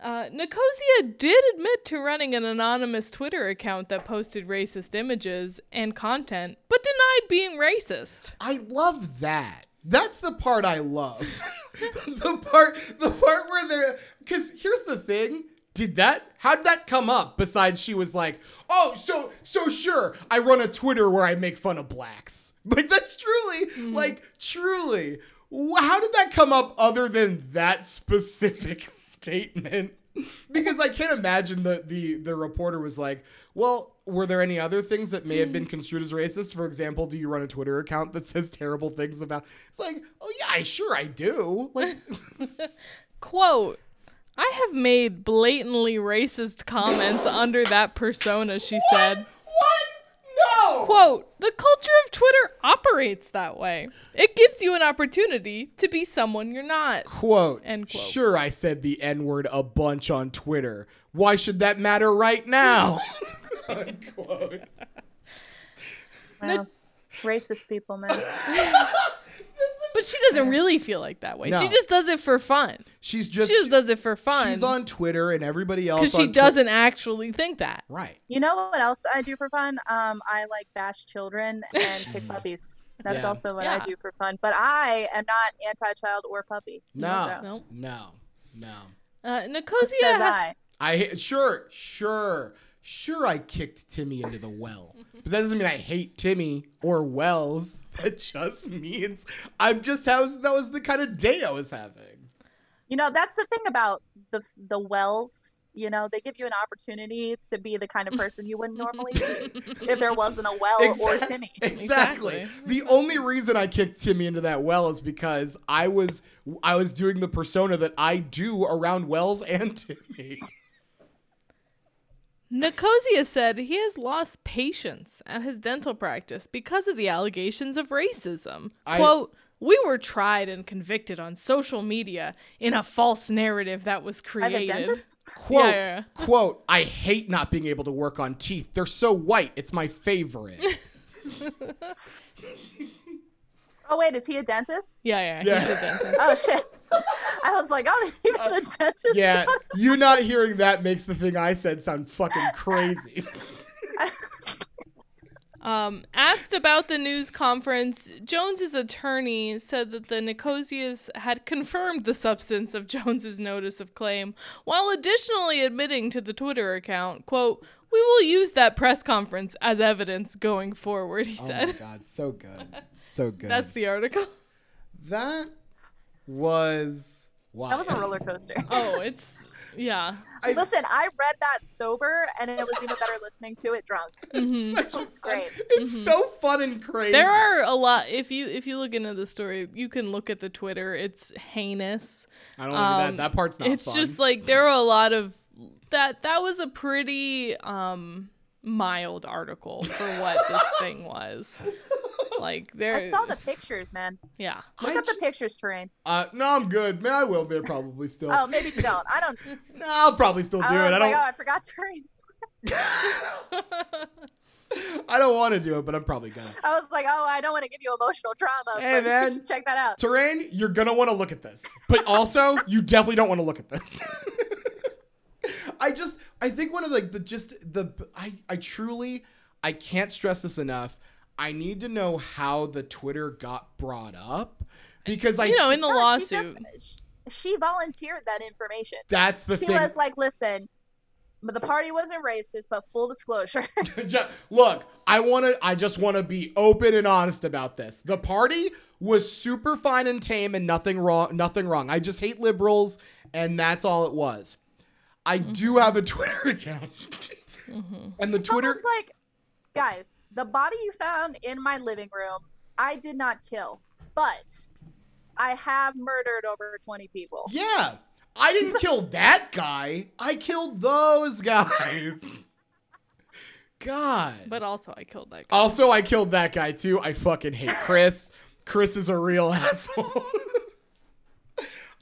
Uh, Nicosia did admit to running an anonymous Twitter account that posted racist images and content, but denied being racist. I love that. That's the part I love. *laughs* the part, the part where they're, because here's the thing. Did that? How'd that come up? Besides, she was like, "Oh, so so sure. I run a Twitter where I make fun of blacks." *laughs* Like that's truly, mm. like truly. How did that come up other than that specific *laughs* statement? Because I can't imagine the the the reporter was like, "Well, were there any other things that may have been mm. construed as racist? For example, do you run a Twitter account that says terrible things about?" It's like, "Oh yeah, I sure I do." Like, *laughs* Quote, I have made blatantly racist comments under that persona, she said. what? No. Quote, the culture of Twitter operates that way. It gives you an opportunity to be someone you're not. Quote, End quote. Sure, I said the N word a bunch on Twitter. Why should that matter right now? *laughs* Unquote. Wow. Racist people, man. *laughs* But she doesn't really feel like that way. She just does it for fun. She's just, She just does it for fun. she's on Twitter and everybody else because she on doesn't actually think that. right. You know what else I do for fun? Um, I like bash children and *laughs* kick puppies. That's Yeah. also what Yeah. I do for fun. But I am not anti-child or puppy. No. No. No. No. Uh, Says Nicosia, ha- I. I sure, sure, sure. I kicked Timmy into the well, but that doesn't mean I hate Timmy or Wells. *laughs* That just means I'm just how that was the kind of day I was having. You know, that's the thing about the the wells. You know, they give you an opportunity to be the kind of person you wouldn't normally be *laughs* if there wasn't a well or Timmy. Exactly. Exactly. The only reason I kicked Timmy into that well is because I was I was doing the persona that I do around Wells and Timmy. *laughs* Nicosia said he has lost patients at his dental practice because of the allegations of racism. I- Quote, we were tried and convicted on social media in a false narrative that was created By the created. dentist? Quote, Yeah, yeah, quote, I hate not being able to work on teeth. They're so white. It's my favorite. *laughs* Oh wait, is he a dentist? Yeah, yeah, Yeah. he's a dentist. Oh shit. I was like, oh, he's a dentist. yeah, you not hearing that makes the thing I said sound fucking crazy. *laughs* Um, asked about the news conference, Jones's attorney said that the Nicosias had confirmed the substance of Jones's notice of claim, while additionally admitting to the Twitter account, "quote We will use that press conference as evidence going forward." He said. oh my god, so good. *laughs* So good. That's the article. that was wow. That was a roller coaster. *laughs* Oh, it's yeah. I- Listen, I read that sober, and it was even better listening to it drunk. Mhm. Such a It's fun- great. It's so fun and crazy. There are a lot. If you if you look into the story, you can look at the Twitter. It's heinous. I don't know Um, that. That part's not it's fun. just like there are a lot of that that was a pretty um mild article for what this thing was *laughs* like there *laughs* I saw the pictures, man. yeah Look I up the pictures, Terrain. Uh, no, I'm good. Man, I will be probably still. Oh, maybe you don't. I don't. *laughs* No, I'll probably still do I it. was I don't. oh, I forgot Terrain's. *laughs* I don't want to do it, but I'm probably gonna. I was like, oh, I don't want to give you emotional trauma. Hey, but man. should check that out. Terrain, you're gonna want to look at this, but also you definitely don't want to look at this. I just, I think one of like the just the I I truly I can't stress this enough. I need to know how the Twitter got brought up because I you know in the No, she lawsuit just- She, she volunteered that information. that's the She thing. was like, listen, but the party wasn't racist. But full disclosure, *laughs* *laughs* Ju- Look, I want to I just want to be open and honest about this. The party was super fine and tame and nothing wrong nothing wrong. I just hate liberals and that's all it was. I do mm-hmm. have a Twitter *laughs* account. Mm-hmm. And the it's Twitter almost like, guys, the body you found in my living room, I did not kill, but I have murdered over twenty people. Yeah. I didn't *laughs* kill that guy. I killed those guys. God. But also, I killed that guy. Also, I killed that guy too. I fucking hate Chris. Chris is a real *laughs* asshole.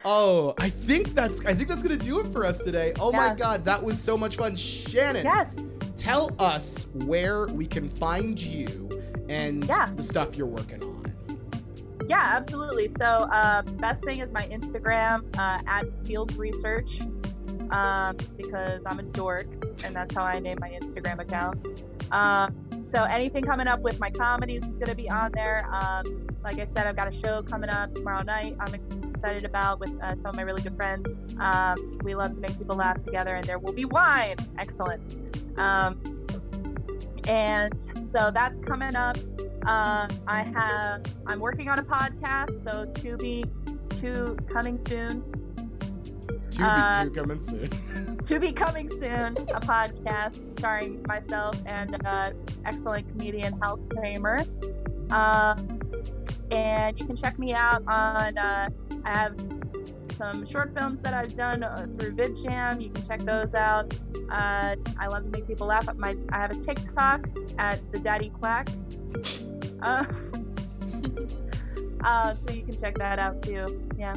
Oh, I think that's I think that's gonna do it for us today. Oh my god, that was so much fun. Shannon, Yes. tell us where we can find you and Yeah. the stuff you're working on. Yeah, absolutely. So, uh, best thing is my Instagram uh, at Field Research um, because I'm a dork, and that's how I name my Instagram account. Um, so, anything coming up with my comedy is going to be on there. Um, like I said, I've got a show coming up tomorrow night. I'm excited about with uh, some of my really good friends. Um, we love to make people laugh together, and there will be wine. Excellent. Um, and so that's coming up. Uh, I have. I'm working on a podcast, so to be, to coming soon. To Uh, be two coming soon. *laughs* To be coming soon, a podcast starring myself and uh, excellent comedian Hal Kramer. Um, and you can check me out on. Uh, I have some short films that I've done uh, through VidJam. You can check those out. Uh, I love to make people laugh. My I have a TikTok at the Daddy Quack. Uh, *laughs* uh, so you can check that out too. Yeah,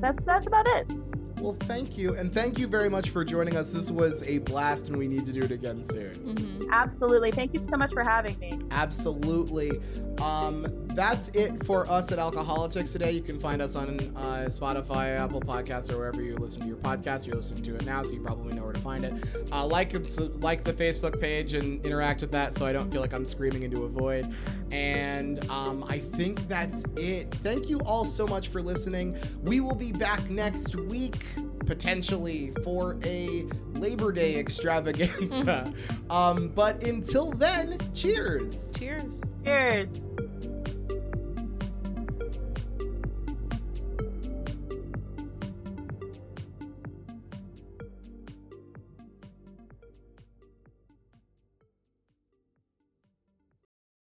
that's that's about it. Well, thank you. And thank you very much for joining us. This was a blast and we need to do it again soon. hmm Absolutely. Thank you so much for having me. Absolutely. Um, that's it for us at Alcoholics today. You can find us on uh, Spotify, Apple Podcasts, or wherever you listen to your podcast. You're listening to it now, so you probably know where to find it. Uh, like like the Facebook page and interact with that, so I don't feel like I'm screaming into a void. And um, I think that's it. Thank you all so much for listening. We will be back next week. Potentially for a Labor Day extravaganza. *laughs* um, but until then, cheers. Cheers. Cheers.